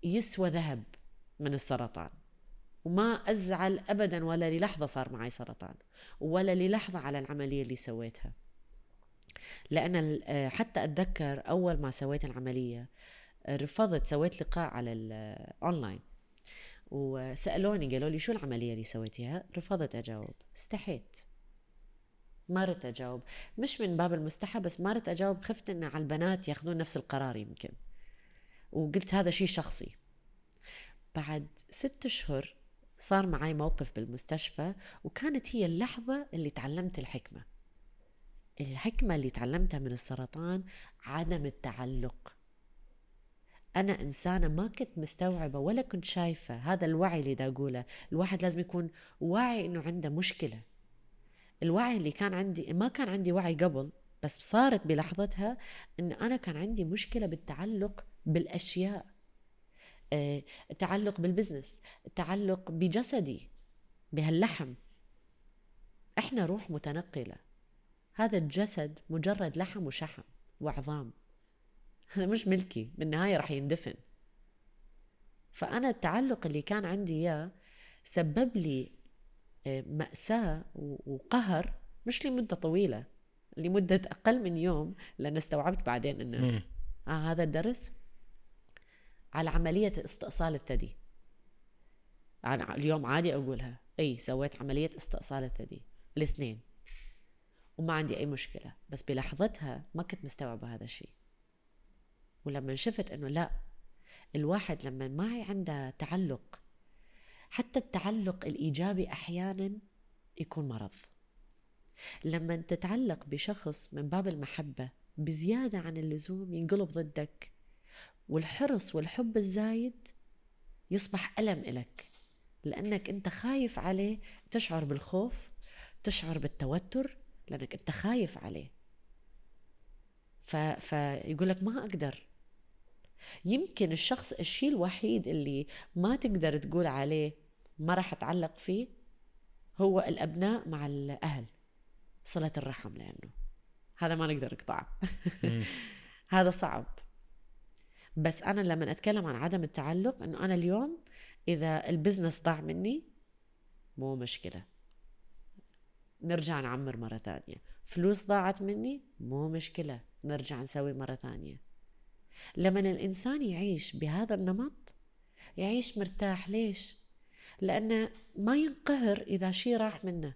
يسوى ذهب من السرطان. وما أزعل ابدا ولا للحظة صار معي سرطان ولا للحظة على العملية اللي سويتها. لأن آه، حتى أتذكر أول ما سويت العملية آه، رفضت سويت لقاء على الأونلاين آه، وسألوني قالوا لي شو العملية اللي سويتيها؟ رفضت أجاوب استحيت. ما ردت أجاوب. مش من باب المستحى بس ما ردت أجاوب خفت إن على البنات ياخذون نفس القرار يمكن. وقلت هذا شيء شخصي. بعد ست أشهر صار معي موقف بالمستشفى وكانت هي اللحظة اللي تعلمت الحكمة. الحكمة اللي تعلمتها من السرطان عدم التعلق. أنا إنسانة ما كنت مستوعبة ولا كنت شايفة هذا الوعي اللي دا أقوله. الواحد لازم يكون واعي إنه عنده مشكلة. الوعي اللي كان عندي ما كان عندي وعي قبل بس صارت بلحظتها إن أنا كان عندي مشكلة بالتعلق بالأشياء. آه، التعلق بالبزنس التعلق بجسدي بهاللحم. إحنا روح متنقلة. هذا الجسد مجرد لحم وشحم وعظام. هذا مش ملكي بالنهاية رح يندفن. فأنا التعلق اللي كان عندي إياه سبب لي آه، مأساة وقهر مش لمدة طويلة لمدة أقل من يوم لأن استوعبت بعدين أنه آه هذا الدرس على عملية استئصال الثدي. اليوم عادي أقولها. أي سويت عملية استئصال الثدي. الاثنين. وما عندي أي مشكلة. بس بلحظتها ما كنت مستوعبة هذا الشيء. ولما شفت أنه لا الواحد لما ما عنده تعلق حتى التعلق الإيجابي أحيانا يكون مرض. لما تتعلق بشخص من باب المحبة بزيادة عن اللزوم ينقلب ضدك والحرص والحب الزايد يصبح ألم إلك لأنك أنت خايف عليه تشعر بالخوف تشعر بالتوتر لأنك أنت خايف عليه. ف... فيقول لك ما أقدر. يمكن الشخص الشيء الوحيد اللي ما تقدر تقول عليه ما راح أتعلق فيه هو الأبناء مع الأهل صلة الرحم لأنه هذا ما نقدر نقطعه. هذا صعب. بس أنا لما أتكلم عن عدم التعلق إنه أنا اليوم إذا البزنس ضاع مني مو مشكلة. نرجع نعمر مرة ثانية. فلوس ضاعت مني مو مشكلة. نرجع نسوي مرة ثانية. لما الإنسان يعيش بهذا النمط يعيش مرتاح ليش؟ لأنه ما ينقهر إذا شيء راح منه.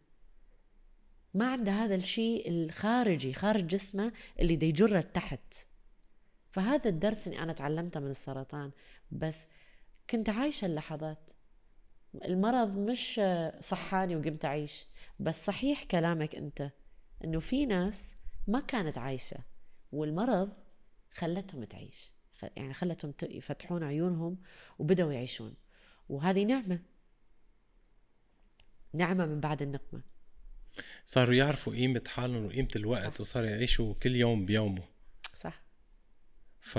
ما عنده هذا الشيء الخارجي خارج جسمه اللي دي يجره تحت. فهذا الدرس اللي أنا تعلمته من السرطان. بس كنت عايشة اللحظات. المرض مش صحاني وقمت أعيش. بس صحيح كلامك أنت أنه في ناس ما كانت عايشة. والمرض خلتهم تعيش. يعني خلتهم يفتحون عيونهم وبدأوا يعيشون. وهذه نعمة. نعمة من بعد النقمة. صاروا يعرفوا قيمة حالهم وقيمة الوقت صح. وصاروا يعيشوا كل يوم بيومه. صح. ف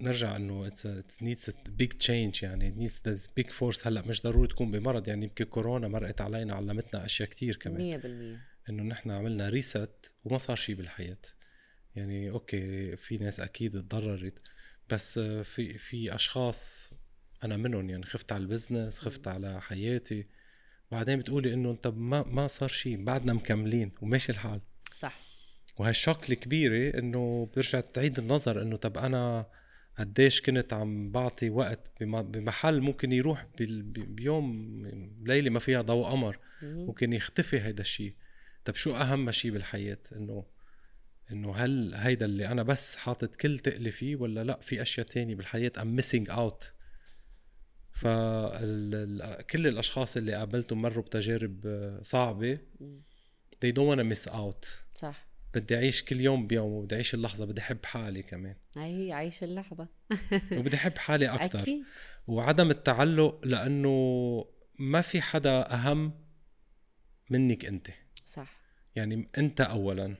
نرجع إنه it's needs big change يعني. needs the big force هلأ مش ضروري تكون بمرض يعني. يمكن كورونا مرقت علينا علمتنا أشياء كتير كمان. 100% إنه نحن عملنا reset وما صار شيء بالحياة. يعني okay في ناس أكيد تضررت. بس في في أشخاص أنا منهم يعني خفت على ال business خفت على حياتي. بعدين بتقولي إنه أنت ما ما صار شيء بعدنا مكملين وماشي الحال. صح. وهال shock الكبيرة إنه بترجع تعيد النظر إنه طب أنا قديش كنت عم بعطي وقت بمحل ممكن يروح بيوم ليلة ما فيها ضوء قمر. ممكن يختفي هيدا الشيء طب شو أهم شيء بالحياة؟ إنه إنه هل هيدا اللي أنا بس حاطط كل تقلي فيه ولا لأ في أشياء تانية بالحياة؟ I'm missing out فكل الأشخاص اللي قابلتهم مروا بتجارب صعبة. they don't wanna miss out. صح. بدي أعيش كل يوم بيوم وبدي أعيش اللحظة بدي أحب حالي كمان. أي عيش اللحظة. وبدي أحب حالي أكثر أكيد. وعدم التعلق لأنه ما في حدا أهم منك أنت. صح. يعني أنت اولا.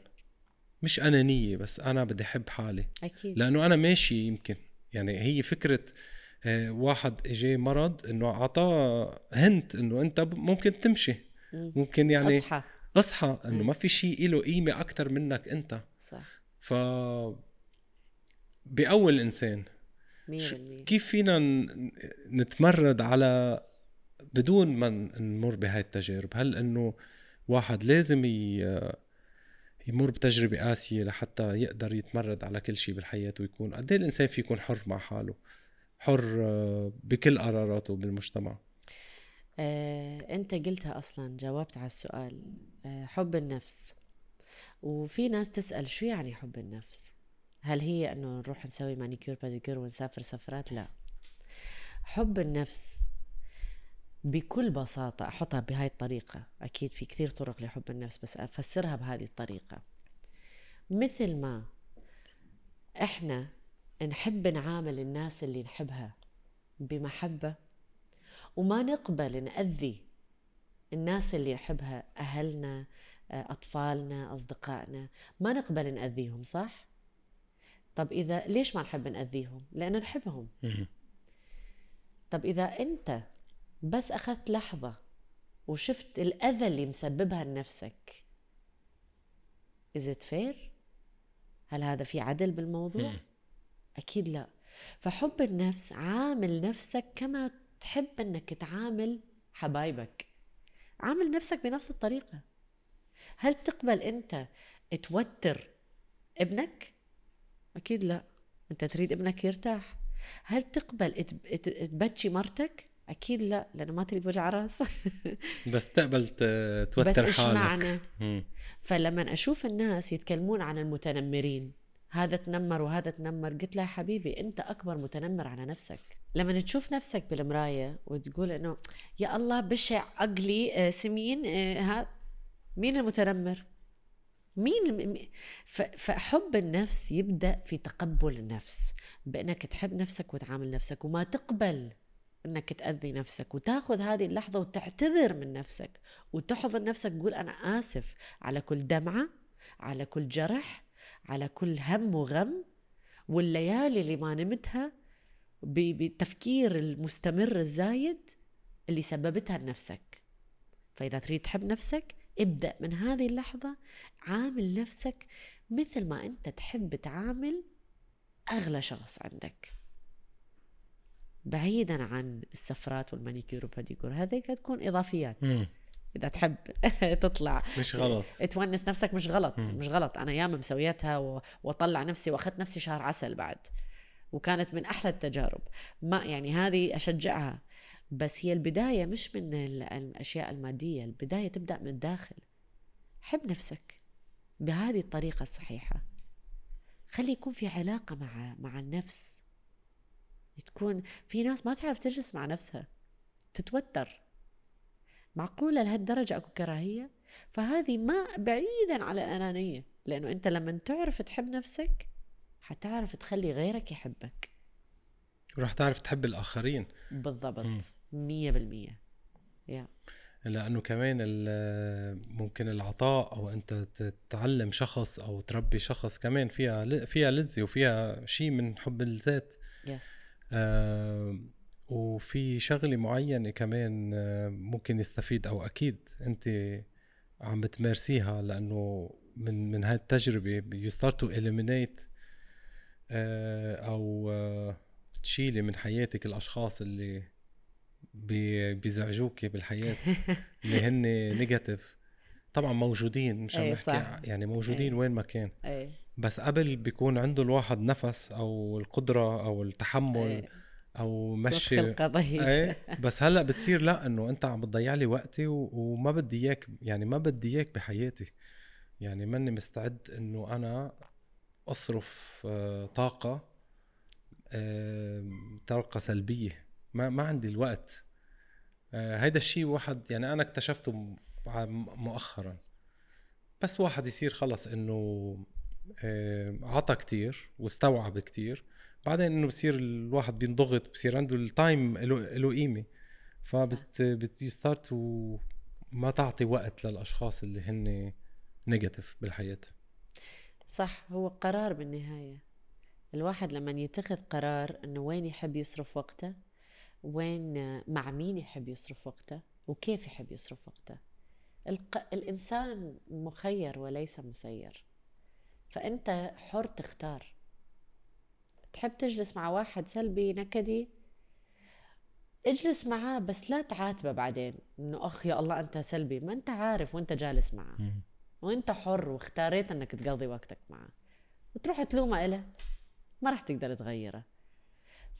مش انانيه بس أنا بدي أحب حالي. أكيد. لأنه أنا ماشي يمكن. يعني هي فكرة آه، واحد اجى مرض إنه أعطاه هنت إنه أنت ممكن تمشي. مم. ممكن يعني أصحى. أصحى إنه. ما في شيء له قيمة أكثر منك أنت. صح. ف بأول الانسان 100% كيف فينا نتمرد على بدون ما نمر بهاي التجارب؟ هل إنه واحد لازم. يمر بتجربة قاسية لحتى يقدر يتمرد على كل شيء بالحياة ويكون قد إيه الإنسان في يكون حر مع حاله؟ حر بكل قراراته بالمجتمع؟ آه، انت قلتها أصلا جاوبت على السؤال. آه، حب النفس. وفي ناس تسأل شو يعني حب النفس؟ هل هي إنه نروح نسوي مانيكير باديكير ونسافر سفرات؟ لا. حب النفس بكل بساطة أحطها بهاي الطريقة. أكيد في كثير طرق لحب النفس بس أفسرها بهذه الطريقة. مثل ما إحنا نحب نعامل الناس اللي نحبها بمحبة وما نقبل نأذي الناس اللي نحبها أهلنا آه، أطفالنا أصدقائنا ما نقبل نأذيهم صح؟ طب إذا ليش ما نحب نأذيهم؟ لأن نحبهم. طب إذا أنت بس أخذت لحظة وشفت الأذى اللي مسببها لنفسك Is it fair؟ هل هذا في عدل بالموضوع؟ مم. أكيد لا فحب النفس عامل نفسك كما تحب أنك تعامل حبايبك عامل نفسك بنفس الطريقة هل تقبل أنت توتر ابنك؟ أكيد لا أنت تريد ابنك يرتاح هل تقبل تبكي مرتك؟ أكيد لا لأنه ما تريد وجع رأس بس بتقبل ت- توتر بس حالك معنى؟ مم. فلما أشوف الناس يتكلمون عن المتنمرين هذا تنمر وهذا تنمر. قلت له يا حبيبي أنت أكبر متنمر على نفسك. لما تشوف نفسك بالمراية وتقول إنه يا الله بشع عقلي آه، سمين آه، ها مين المتنمر؟ مين فحب النفس يبدأ في تقبل النفس بأنك تحب نفسك وتعامل نفسك وما تقبل إنك تأذي نفسك وتأخذ هذه اللحظة وتعتذر من نفسك وتحضن نفسك تقول أنا آسف على كل دمعة على كل جرح على كل هم وغم والليالي اللي ما نمتها بالتفكير المستمر الزايد اللي سببتها لنفسك. فإذا تريد تحب نفسك ابدأ من هذه اللحظة. عامل نفسك مثل ما أنت تحب تعامل أغلى شخص عندك. بعيدا عن السفرات والمانيكير والباديكور هذيك تكون إضافيات. مم. إذا تحب تطلع. مش غلط. تونس نفسك مش غلط مم. مش غلط. أنا ياما مسويتها. وأطلع نفسي واخذت نفسي شهر عسل بعد. وكانت من أحلى التجارب. ما يعني هذه أشجعها. بس هي البداية مش من ال- الأشياء المادية. البداية تبدأ من الداخل. حب نفسك بهذه الطريقة الصحيحة. خلي يكون في علاقة مع مع النفس. تكون في ناس ما تعرف تجلس مع نفسها. تتوتر. معقولة لهالدرجة أكو كراهية؟ فهذه ما بعيدا على الأنانية لأنه أنت لما تعرف تحب نفسك حتعرف تخلي غيرك يحبك. ورح تعرف تحب الآخرين. بالضبط مية بالمية. يا. لأنه كمان ال- ممكن العطاء أو أنت تتعلم شخص أو تربي شخص كمان فيها فيها لذة وفيها شيء من حب الذات. yes آه وفي شغلة معينة كمان آه ممكن يستفيد أو أكيد أنت عم بتمارسيها لأنه من من هاي التجربة you start to آه أو آه تشيلي من حياتك الأشخاص اللي بي- بيزعجوك بالحياة اللي هن negative طبعا موجودين مش عم إيه نحكي. يعني موجودين إيه. وين ما كان إيه بس قبل بيكون عنده الواحد نفس أو القدرة أو التحمل إيه أو مشي. ضيق. إيه بس هلأ بتصير لأ إنه أنت عم بتضيع لي وقتي و... وما بدي إياك يعني ما بدي إياك بحياتي. يعني ماني مستعد إنه أنا أصرف آه، طاقة طاقة سلبية. ما ما عندي الوقت. آه، هيدا الشيء واحد يعني أنا اكتشفته مؤخرا. بس واحد يصير خلص إنه عطى كتير واستوعب كتير. بعدين إنه بصير الواحد بينضغط بصير عنده ال time له قيمه فبت بت start ما تعطي وقت للأشخاص اللي هن negative بالحياة. صح هو قرار بالنهاية. الواحد لما يتخذ قرار إنه وين يحب يصرف وقته وين مع مين يحب يصرف وقته وكيف يحب يصرف وقته. الق... الإنسان مخير وليس مسير. فأنت حر تختار. تحب تجلس مع واحد سلبي نكدي؟ اجلس معاه بس لا تعاتبه بعدين. إنه أخ يا الله أنت سلبي. ما أنت عارف وأنت جالس معه. وأنت حر واختاريت إنك تقضي وقتك معه. وتروح تلومه إله. ما راح تقدر تغيره.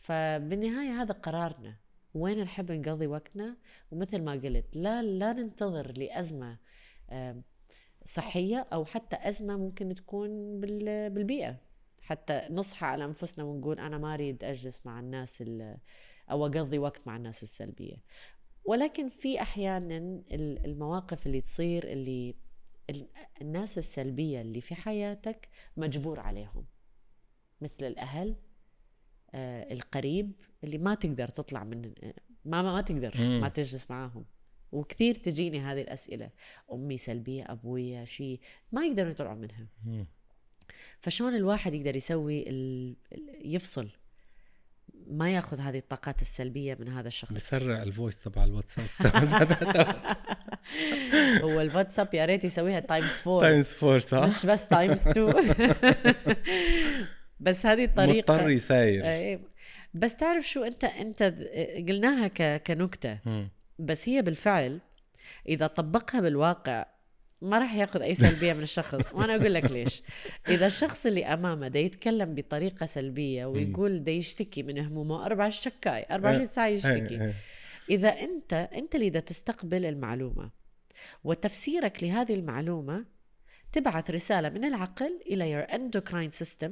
فبالنهاية هذا قرارنا. وين نحب نقضي وقتنا؟ ومثل ما قلت لا لا ننتظر لأزمة صحية أو حتى أزمة ممكن تكون بالبيئة. حتى نصحى على أنفسنا ونقول أنا ما أريد أجلس مع الناس أو أقضي وقت مع الناس السلبية. ولكن في أحيانا المواقف اللي تصير اللي الناس السلبية اللي في حياتك مجبور عليهم. مثل الأهل آه القريب اللي ما تقدر تطلع من ما ما, تقدر ما تجلس معاهم. وكثير تجيني هذه الأسئلة. أمي سلبية أبويا شيء ما يقدروا يطلعوا منها. فشلون الواحد يقدر يسوي يفصل ما ياخذ هذه الطاقات السلبية من هذا الشخص؟ بسرع الفويس تبع الواتساب. هو الواتساب يا ريت يسويها times four times four صح؟ مش بس times two بس هذه الطريقة مضطر يساير. بس تعرف شو انت أنت قلناها كنكتة. بس هي بالفعل إذا طبقها بالواقع ما راح ياخذ أي سلبية من الشخص. وأنا أقول لك ليش. إذا الشخص اللي أمامه دا يتكلم بطريقة سلبية ويقول دا يشتكي من همومه أربع شكاي 24 ساعه يشتكي. إذا أنت أنت اللي دا تستقبل المعلومة وتفسيرك لهذه المعلومة تبعث رسالة من العقل إلى your endocrine system.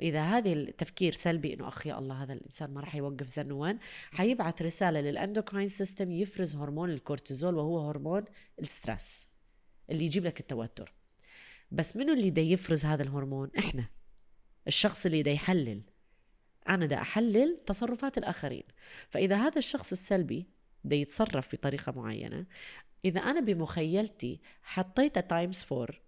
إذا هذه التفكير سلبي إنه اخ يا الله هذا الإنسان ما راح يوقف زنوان حيبعث رسالة لل endocrine system يفرز هرمون الكورتيزول وهو هرمون ال stress اللي يجيب لك التوتر. بس منو اللي دا يفرز هذا الهرمون؟ إحنا. الشخص اللي دا يحلل. أنا دا أحلل تصرفات الآخرين. فإذا هذا الشخص السلبي دا يتصرف بطريقة معينة إذا أنا بمخيلتي حطيته times four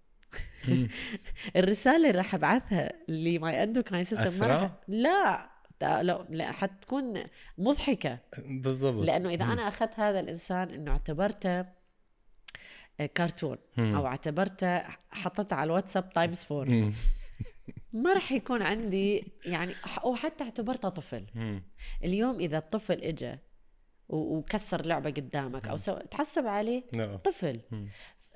الرسالة اللي راح أبعثها ل my endocrine system راح لا. لا لا حتكون مضحكة. بالضبط. لأنه إذا أنا أخذت هذا الإنسان إنه اعتبرته كرتون أو اعتبرته حطيته على الواتساب times four ما راح يكون عندي يعني أو حتى اعتبرته طفل. اليوم إذا الطفل اجى وكسر لعبة قدامك أو سو... تعصب عليه لا. طفل.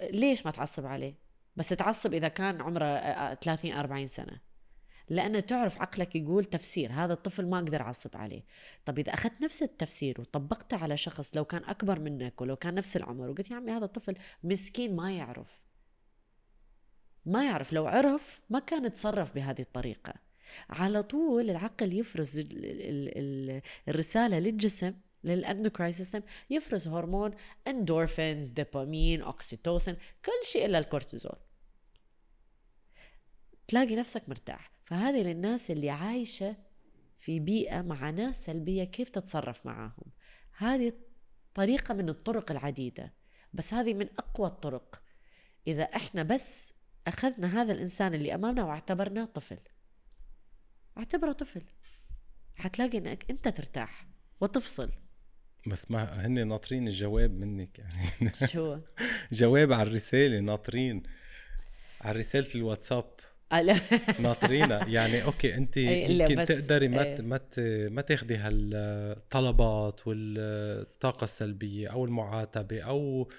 ليش ما تعصب عليه؟ بس تعصب إذا كان عمره 30 40 سنة. لأنه تعرف عقلك يقول تفسير هذا الطفل ما أقدر أعصب عليه. طب إذا أخذت نفس التفسير وطبقته على شخص لو كان أكبر منك ولو كان نفس العمر وقلت يا عمي هذا الطفل مسكين ما يعرف. ما يعرف لو عرف ما كان يتصرف بهذه الطريقة. على طول العقل يفرز الرسالة للجسم لل endocrine system يفرز هرمون endorphins dopamine oxytocin كل شيء إلا الكورتيزول. تلاقي نفسك مرتاح. فهذه للناس اللي عايشة في بيئة مع ناس سلبية كيف تتصرف معاهم؟ هذه طريقة من الطرق العديدة بس هذه من أقوى الطرق. إذا إحنا بس أخذنا هذا الإنسان اللي أمامنا واعتبرناه طفل اعتبره طفل. حتلاقي إنك أنت ترتاح وتفصل. بس ما هن ناطرين الجواب منك يعني. شو؟ جواب على الرسالة ناطرين. على رسالة الواتساب. ناطرينها يعني أوكي أنت يمكن تقدري ما إيه. ما ما تاخذي هالطلبات والطاقة السلبية أو المعاتبة أو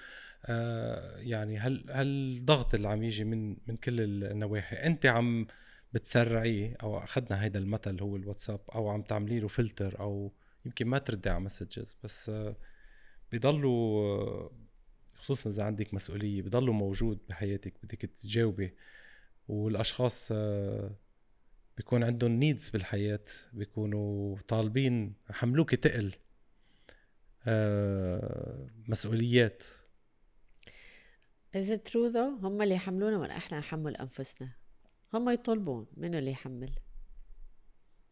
آه يعني هال هالضغط اللي عم يجي من من كل النواحي. أنت عم بتسرعيه أو أخذنا هيدا المثل هو الواتساب أو عم تعملي له فلتر أو يمكن ما تردي على messages بس آه بيضلوا خصوصا إذا عندك مسؤولية بضلوا موجود بحياتك بدك تجاوبي والأشخاص آه، بيكون عندهم needs بالحياة بيكونوا طالبين حملوك تقل آه، مسؤوليات Is it true though؟ هم اللي يحملونا ولا إحنا نحمل أنفسنا؟ هم يطلبون منو اللي يحمل؟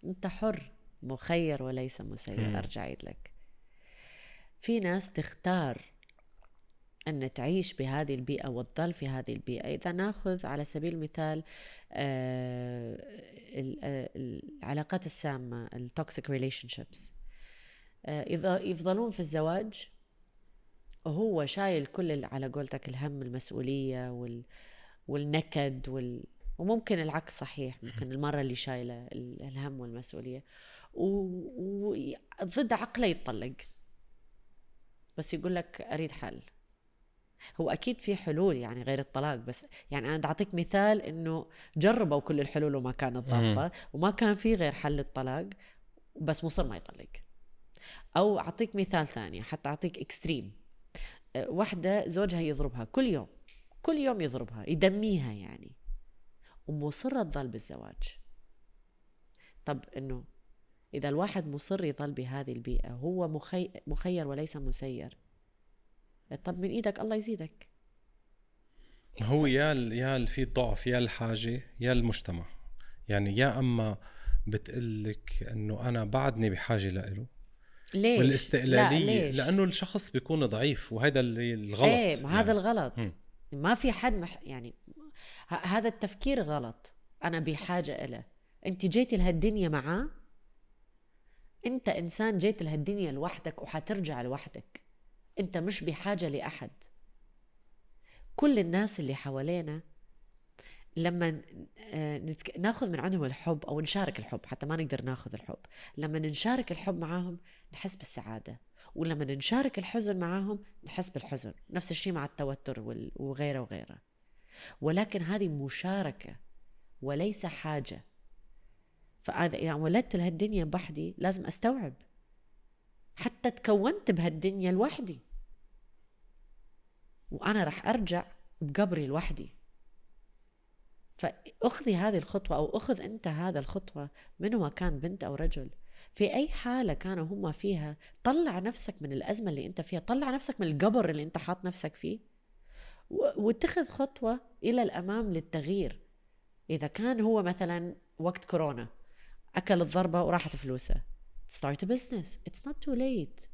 أنت حر مخير وليس مسير. أرجع عيد لك في ناس تختار أن تعيش بهذه البيئة وتظل في هذه البيئة. إذا نأخذ على سبيل المثال آه، آه، العلاقات السامة ال toxic relationships يفضلون في الزواج. وهو شايل كل على قولتك الهم المسؤولية وال والنكد وال وممكن العكس صحيح. ممكن المرة اللي شايلة ال- الهم والمسؤولية. وضد عقله يتطلق. بس يقول لك أريد حل. هو أكيد في حلول يعني غير الطلاق بس يعني أنا بدي أعطيك مثال إنه جربوا كل الحلول وما كانت ضابطة وما كان في غير حل الطلاق بس مصر ما يطلق. أو أعطيك مثال ثاني حتى أعطيك إكستريم واحدة زوجها يضربها كل يوم كل يوم يضربها يدميها يعني. ومصرة تظل بالزواج. طب إنه إذا الواحد مصر يظل بهذه البيئة هو مخي... مخير وليس مسير. طب من إيدك الله يزيدك هو يا ال- يا ال- في ضعف يا الحاجة يا المجتمع يعني يا أما بتقلك إنه أنا بعدني بحاجة لإله ليش؟ والاستقلالية لا ليش؟ لأنه الشخص بيكون ضعيف وهذا اللي الغلط إيه ما هذا يعني. الغلط مم. ما في حد مح يعني ه- هذا التفكير غلط أنا بحاجة له أنت جيتي لهالدنيا معاه أنت إنسان جيت لهالدنيا لوحدك وحترجع لوحدك أنت مش بحاجة لأحد. كل الناس اللي حوالينا لما آه،. ناخذ من عندهم الحب أو نشارك الحب حتى ما نقدر ناخذ الحب. لما نشارك الحب معاهم نحس بالسعادة ولما نشارك الحزن معاهم نحس بالحزن. نفس الشيء مع التوتر وغيره وغيره. ولكن هذه مشاركة وليس حاجة. فإذا إذا ولدت لهالدنيا بوحدي لازم أستوعب. حتى تكونت بهالدنيا لوحدي. وأنا رح أرجع بقبري لوحدي. فأخذي هذه الخطوة أو أخذ أنت هذا الخطوة منو ما كان بنت أو رجل في أي حالة كانوا هم فيها طلع نفسك من الأزمة اللي أنت فيها طلع نفسك من القبر اللي أنت حاط نفسك فيه واتخذ خطوة إلى الأمام للتغيير. إذا كان هو مثلا وقت كورونا أكل الضربة وراحت فلوسه. Start a business. It's not too late.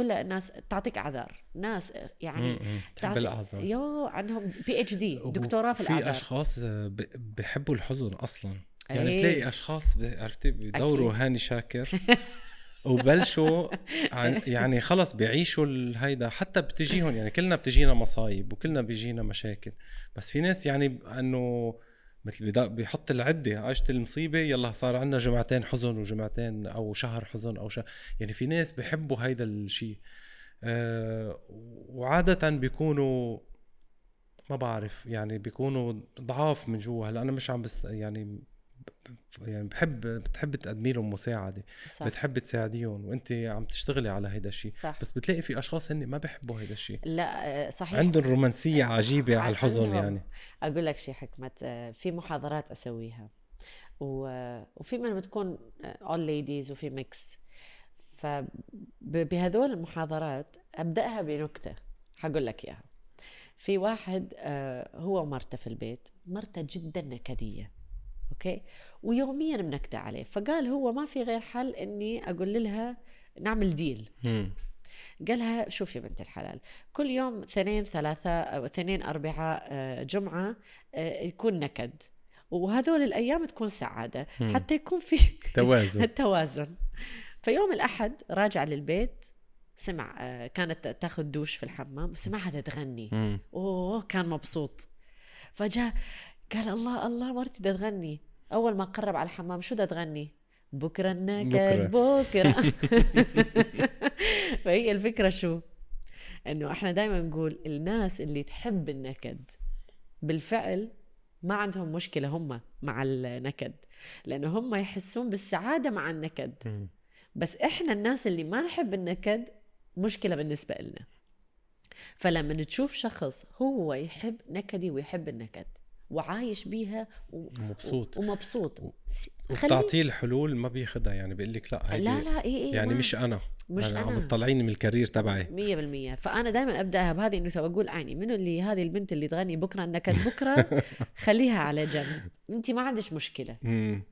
كل الناس تعطيك أعذار ناس يعني تعطي- الاعذار you عندهم PhD دكتوراه في في الأعذار أشخاص آه، بحبوا الحزن أصلا. يعني إيه. تلاقي أشخاص عرفتي؟ بدوروا هاني شاكر وبلشوا عن يعني خلص بيعيشوا هيدا حتى بتجيهم يعني كلنا بتجينا مصايب وكلنا بيجينا مشاكل. بس في ناس يعني إنه مثل بدا- بيحط العدة عشت المصيبة يلا صار عندنا جمعتين حزن وجمعتين أو شهر حزن أو شهر. يعني في ناس بيحبوا هيدا الشيء أه وعادة بيكونوا ما بعرف يعني بيكونوا ضعاف من جوا. هلأ أنا مش عم بس يعني يعني بحب بتحب تقدمي لهم مساعدة صح. بتحب تساعديهم وأنت عم تشتغلي على هيدا الشيء بس بتلاقي في أشخاص هن ما بحبوا هيدا الشيء لا آه، صحيح. عندهم رومانسية عجيبة على الحزن. يعني. أقول لك شيء حكمه آه، في محاضرات أسويها. و- وفي منهم بتكون all ladies وفي mix فبهذول المحاضرات أبدأها بنكتة. حقول لك إياها. في واحد آه، هو ومرته في البيت مرته جدا نكدية. أوكي؟ ويوميا منكده عليه. فقال هو ما في غير حل إني أقول لها نعمل deal مم. قالها شوف يا بنت الحلال كل يوم اثنين ثلاثة أو اثنين أربعة آه، جمعة آه، يكون نكد. وهذول الأيام تكون سعادة مم. حتى يكون في توازن. التوازن فيوم الأحد راجع للبيت سمع آه، كانت تاخذ دوش في الحمام وسمعها تغني. أوه كان مبسوط. فجاء قال الله الله مرتي دا تغني. أول ما قرب على الحمام شو دا تغني؟ بكرة النكد بكرة. فهي الفكرة شو؟ إنه إحنا دائما نقول الناس اللي تحب النكد بالفعل ما عندهم مشكلة هم مع النكد لأنه هم يحسون بالسعادة مع النكد. بس إحنا الناس اللي ما نحب النكد مشكلة بالنسبة لنا فلما تشوف شخص هو يحب نكدي ويحب النكد وعايش بيها و... مبسوط ومبسوط. وبتعطيه الحلول ما بياخدها يعني بيقول لك لا هيدي لا لا اي اي يعني ما- مش أنا. مش عم أنا. تطلعيني من ال career تبعي. مية بالمية. فأنا دائما أبدأها بهذه إنه أقول عيني منو اللي هذه البنت اللي تغني بكرة؟ النكد بكرة. خليها على جنب. أنت ما عندك مشكلة. امم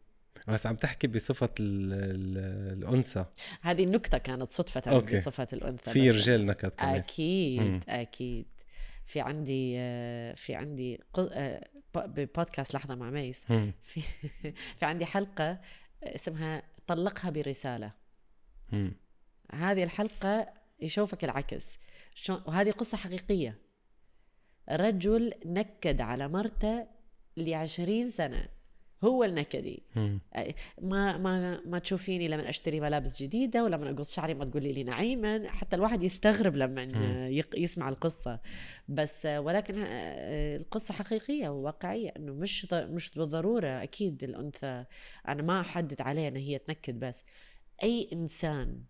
بس عم تحكي بصفة ال ال الأنثى. هذه النكتة كانت صدفة أوكي. بصفة الأنثى في رجال نكد كمان. أكيد مم. أكيد. في عندي في عندي آه، ببودكاست لحظة مع ميس. في في عندي حلقة اسمها طلقها برسالة. مم. هذه الحلقة يشوفك العكس. وهذه قصة حقيقية. رجل نكد على مرته لعشرين سنة. هو النكدي. ما ما ما تشوفيني لما أشتري ملابس جديدة ولما اقص شعري ما تقولي لي نعيما. حتى الواحد يستغرب لما يسمع القصة. بس ولكن آه، القصة حقيقية وواقعية إنه مش مش بالضرورة أكيد الأنثى. أنا ما أحدد عليها ان هي تنكد بس. أي إنسان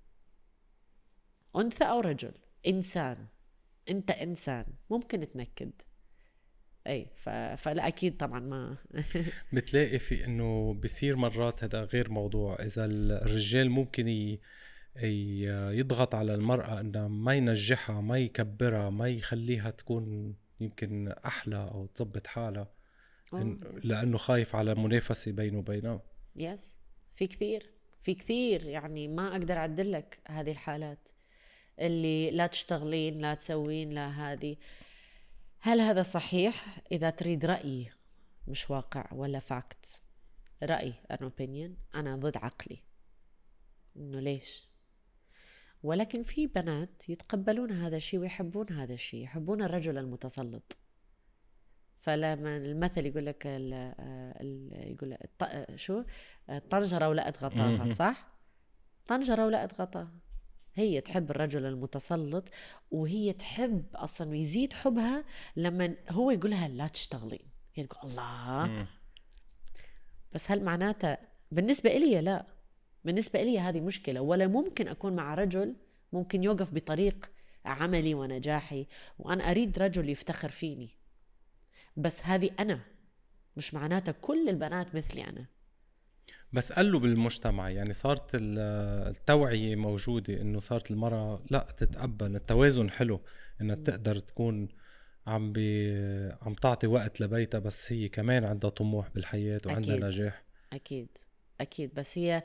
أنثى أو رجل إنسان أنت إنسان ممكن تنكد. اي ف... فلا أكيد طبعا ما. بتلاقي في إنه بصير مرات هذا غير موضوع. إذا الرجال ممكن ي... يضغط على المرأة إنها ما ينجحها ما يكبرها ما يخليها تكون يمكن أحلى أو تظبط حالها. إن... لأنه خايف على منافسة بينه وبينها. yes في كثير. في كثير. يعني ما أقدر أعدل لك هذه الحالات. اللي لا تشتغلين لا تسوين لا هذه. هل هذا صحيح إذا تريد رايي مش واقع ولا fact رأي an opinion. أنا ضد عقلي. إنه ليش؟ ولكن في بنات يتقبلون هذا الشيء ويحبون هذا الشيء يحبون الرجل المتسلط. فلما المثل يقول لك ال ال يقول شو؟ طنجرة ولقت غطاها. صح؟ طنجرة ولقت غطاها هي تحب الرجل المتسلط وهي تحب أصلا ويزيد حبها لما هو يقولها لا تشتغلين. هي تقول الله. مم. بس هل معناته بالنسبة إلي لا. بالنسبة إلي هذه مشكلة. ولا ممكن أكون مع رجل ممكن يوقف بطريق عملي ونجاحي وأنا أريد رجل يفتخر فيني. بس هذه أنا مش معناته كل البنات مثلي أنا. بس قلوا بالمجتمع يعني صارت ال- التوعية موجودة إنه صارت المرأة لا تتقبل التوازن حلو إنها تقدر تكون عم بي عم تعطي وقت لبيتها بس هي كمان عندها طموح بالحياة وعندها أكيد. نجاح. أكيد أكيد. بس هي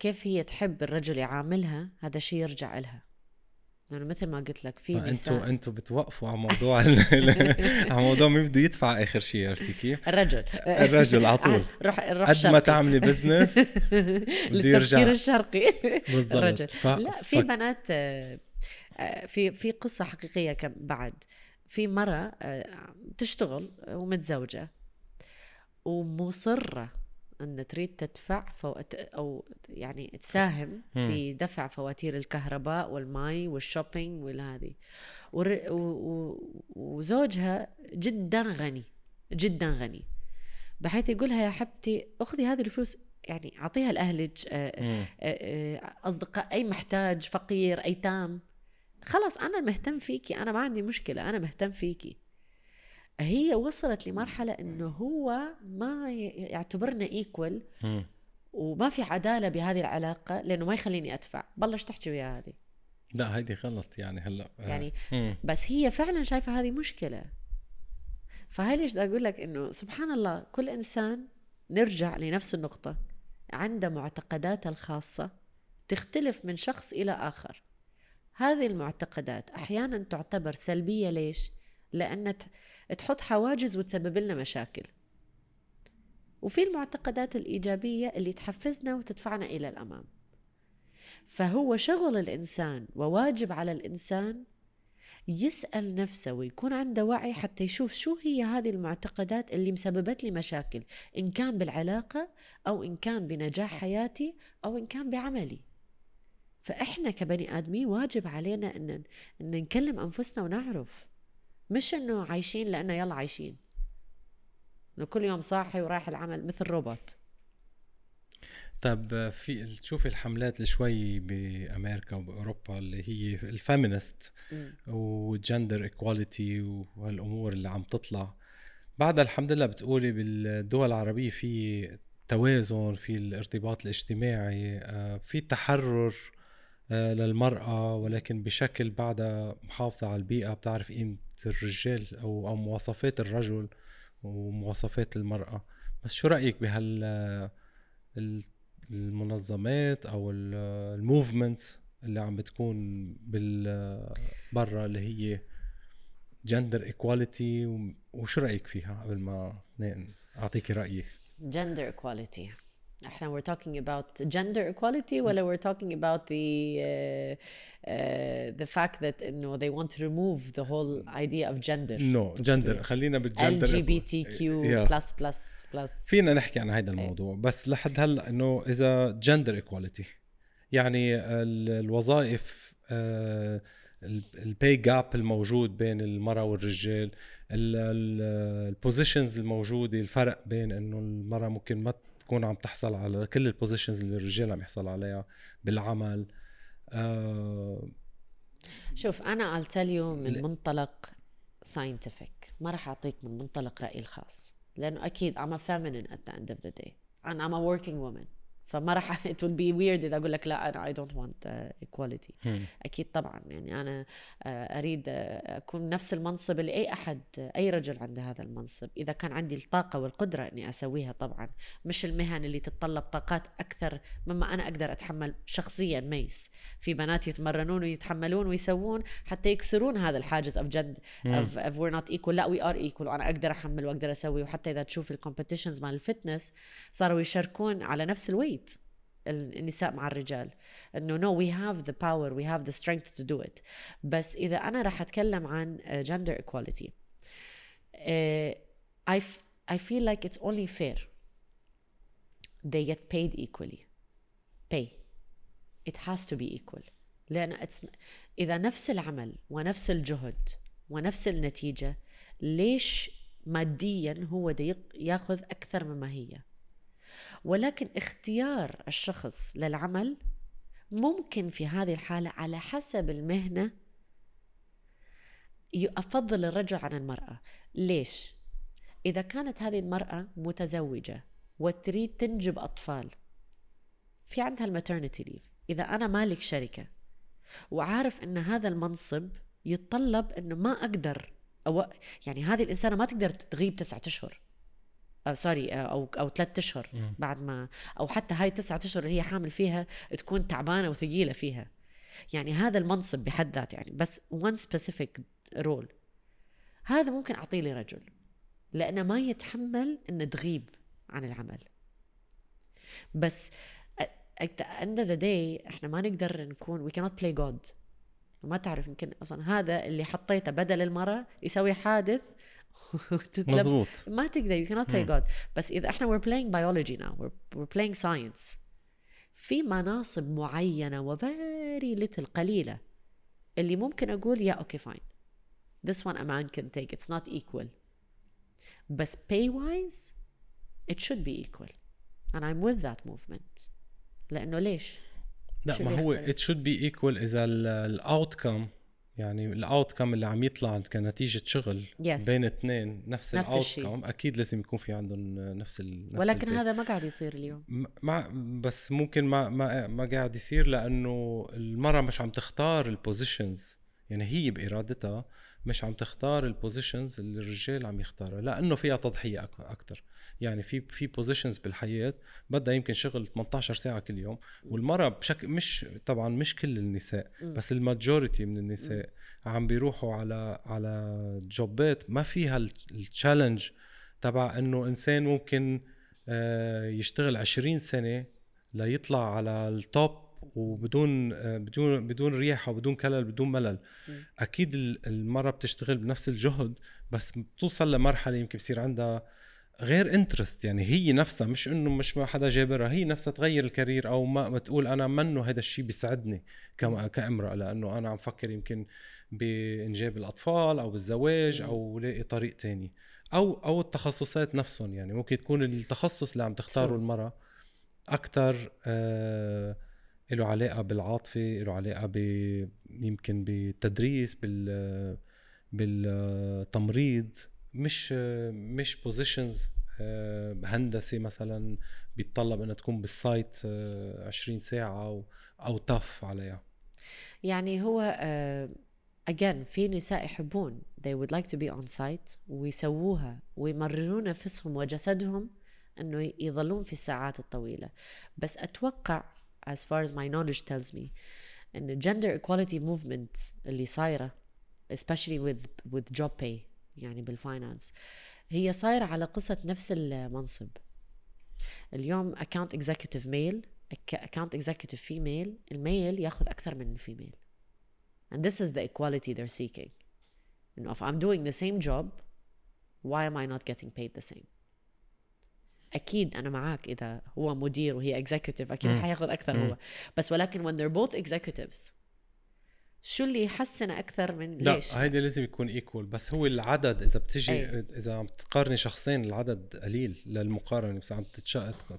كيف هي تحب الرجل يعاملها؟ هذا شيء يرجع إلها. يعني مثل ما قلت لك في أنتوا نساء أنتوا بتوقفوا على موضوع على موضوع مين بده يدفع آخر شيء عرفتي كيف؟ الرجل الرجل على طول. روح روح قد ما. تعملي بزنس للتفكير يرجع. الشرقي بالضبط الرجل ف... لا ف... في بنات آه، آه، في في قصة حقيقية كم بعد في مرة آه، تشتغل ومتزوجة ومصرة أن تريد تدفع فو... أو يعني تساهم في دفع فواتير الكهرباء والماء وال shopping والهذه ور... و... و... وزوجها جدا غني جدا غني. بحيث يقولها يا حبتي أخذي هذه الفلوس يعني أعطيها لأهلك آه،. آه، آه، أصدقاء أي محتاج فقير أيتام خلاص أنا مهتم فيكي أنا ما عندي مشكلة أنا مهتم فيكي. هي وصلت لمرحلة إنه هو ما يعتبرنا ايكول. وما في عدالة بهذه العلاقة لأنه ما يخليني أدفع بلش تحكي ويا هذه لا هيدي غلط يعني هلا آه. يعني مم. بس هي فعلا شايفة هذه مشكلة فهاي ليش أقول لك إنه سبحان الله كل إنسان نرجع لنفس النقطة عنده معتقداته الخاصة تختلف من شخص إلى آخر هذه المعتقدات أحيانا تعتبر سلبية ليش؟ لأن تحط حواجز وتسبب لنا مشاكل. وفي المعتقدات الإيجابية اللي تحفزنا وتدفعنا إلى الأمام. فهو شغل الإنسان وواجب على الإنسان يسأل نفسه ويكون عنده وعي حتى يشوف شو هي هذه المعتقدات اللي مسببت لي مشاكل إن كان بالعلاقة أو إن كان بنجاح حياتي أو إن كان بعملي. فإحنا كبني آدمين واجب علينا إن نكلم أنفسنا ونعرف. مش إنه عايشين لأنه يلا عايشين. إنه كل يوم صاحي ورايح العمل مثل روبوت. طب في تشوفي الحملات اللي شوي بأمريكا وبأوروبا اللي هي ال feminist و gender equality وهالأمور اللي عم تطلع. بعدها الحمد لله بتقولي بالدول العربية في توازن في الارتباط الاجتماعي آه، في تحرر. للمرأة ولكن بشكل بعدها محافظة على البيئة. بتعرف قيمة الرجال أو أو مواصفات الرجل ومواصفات المرأة. بس شو رأيك بهال المنظمات أو الموفمنت اللي عم بتكون برا اللي هي جندر ايكواليتي وشو رأيك فيها قبل ما اعطيكي رأيي؟ Gender equality. إحنا we're talking about gender equality ولا we're talking about the uh, uh, the fact that انه they want to remove the whole idea of gender no gender خلينا بالجندر LGBTQ yeah. plus plus plus فينا نحكي عن هذا الموضوع. بس لحد هلا انه اذا gender equality يعني الوظائف uh, ال pay gap الموجود بين المراه والرجال ال positions الموجوده الفرق بين انه المراه ممكن ما تكون عم تحصل على كل ال positions اللي الرجال عم يحصل عليها بالعمل. آه شوف أنا I'll tell you من منطلق scientific. ما راح أعطيك من منطلق رايي الخاص لأنه أكيد I'm a feminine at the end of the day and I'm a working woman. فما راح it will be weird إذا أقول لك لا أنا I don't want uh, equality. أكيد طبعا يعني أنا uh, أريد uh, أكون نفس المنصب اللي اي أحد أي رجل عنده هذا المنصب. إذا كان عندي الطاقة والقدرة إني أسويها طبعا. مش المهن اللي تتطلب طاقات أكثر مما أنا أقدر أتحمل شخصيا ميس. في بنات يتمرنون ويتحملون ويسوون حتى يكسرون هذا الحاجز of جد of of we're not equal لا we are equal وأنا أقدر أحمل وأقدر أسوي. وحتى إذا تشوف ال competitions مال ال fitness صاروا يشاركون على نفس ال weights النساء مع الرجال إنه no we have the power we have the strength to do it بس إذا أنا راح أتكلم عن gender equality I I feel like it's only fair they get paid equally pay it has to be equal لأن it's, إذا نفس العمل ونفس الجهد ونفس النتيجة ليش ماديا هو ياخذ أكثر مما هي؟ ولكن اختيار الشخص للعمل ممكن في هذه الحالة على حسب المهنة أفضل الرجل عن المرأة. ليش؟ إذا كانت هذه المرأة متزوجة وتريد تنجب أطفال في عندها الماترنتي ليف. إذا أنا مالك شركة وعارف أن هذا المنصب يتطلب أنه ما أقدر أو يعني هذه الإنسانة ما تقدر تغيب تسعة أشهر. sorry أو أو ثلاث أشهر بعد ما أو حتى هاي تسعة أشهر اللي هي حامل فيها تكون تعبانة وثقيلة فيها. يعني هذا المنصب بحد ذاته يعني بس one specific role هذا ممكن أعطيه لرجل لأنه ما يتحمل ان تغيب عن العمل. بس at the end of the day إحنا ما نقدر نكون we cannot play God. ما تعرف يمكن أصلا هذا اللي حطيته بدل المراه يسوي حادث مظبوط ما تقدر you cannot play God بس اذا احنا we're playing biology now we're, we're playing science في مناصب معينة و very little قليلة اللي ممكن أقول يا أوكي فاين this one a man can take it's not equal بس pay wise it should be equal and I'm with that movement لأنه ليش؟ لا ما هو it should be equal إذا ال outcome يعني ال outcome اللي عم يطلع كنتيجة شغل yes. بين اثنين نفس, نفس ال outcome أكيد لازم يكون في عندهم نفس ال نفس ولكن ال paid. هذا ما قاعد يصير اليوم ما بس ممكن ما ما ما قاعد يصير لأنه المرأة مش عم تختار ال positions يعني هي بإرادتها مش عم تختار ال positions اللي الرجال عم يختارها لأنه فيها تضحية أكثر يعني في في positions بالحياة بدها يمكن شغل 18 ساعة كل يوم والمرأة بشكل مش طبعا مش كل النساء بس ال majority من النساء عم بيروحوا على على job ات ما فيها ال challenge تبع إنه إنسان ممكن آه، يشتغل 20 سنة ليطلع على ال top وبدون آه، بدون بدون ريحه وبدون كلل بدون ملل. أكيد المراه بتشتغل بنفس الجهد بس بتوصل لمرحلة يمكن بصير عندها غير interest يعني هي نفسها مش إنه مش ما حدا جابرها هي نفسها تغير ال career أو ما, ما تقول أنا منه هذا الشيء بيسعدني كامرأة لأنه أنا عم فكر يمكن بإنجاب الأطفال أو بالزواج أو لاقي طريق تاني. أو أو التخصصات نفسهم. يعني ممكن تكون التخصص اللي عم تختاره المرأة أكثر آه له علاقة بالعاطفة له علاقة ب يمكن بالتدريس بال بالتمريض مش مش positions آه، هندسة مثلا بيتطلب إنها تكون بال site 20 ساعة أو أو تف عليها. يعني هو again uh, في نساء يحبون they would like to be on site ويسووها ويمرنون نفسهم وجسدهم إنه يظلون في الساعات الطويلة. بس أتوقع as far as my knowledge tells me ان gender equality movement اللي صايره especially with with job pay يعني بالفاينانس هي صايره على قصه نفس المنصب اليوم account executive male account executive female الميل ياخذ اكثر من الفيميل and this is the equality they're seeking you know if I'm doing the same job why am I not getting paid the same أكيد أنا معك إذا هو مدير وهي executive أكيد حياخذ أكثر هو بس ولكن when they're both executives شو اللي يحسن أكثر من لا ليش؟ لا هيدي لازم يكون equal بس هو العدد إذا بتجي أي. إذا عم تقارني شخصين العدد قليل للمقارنة بس عم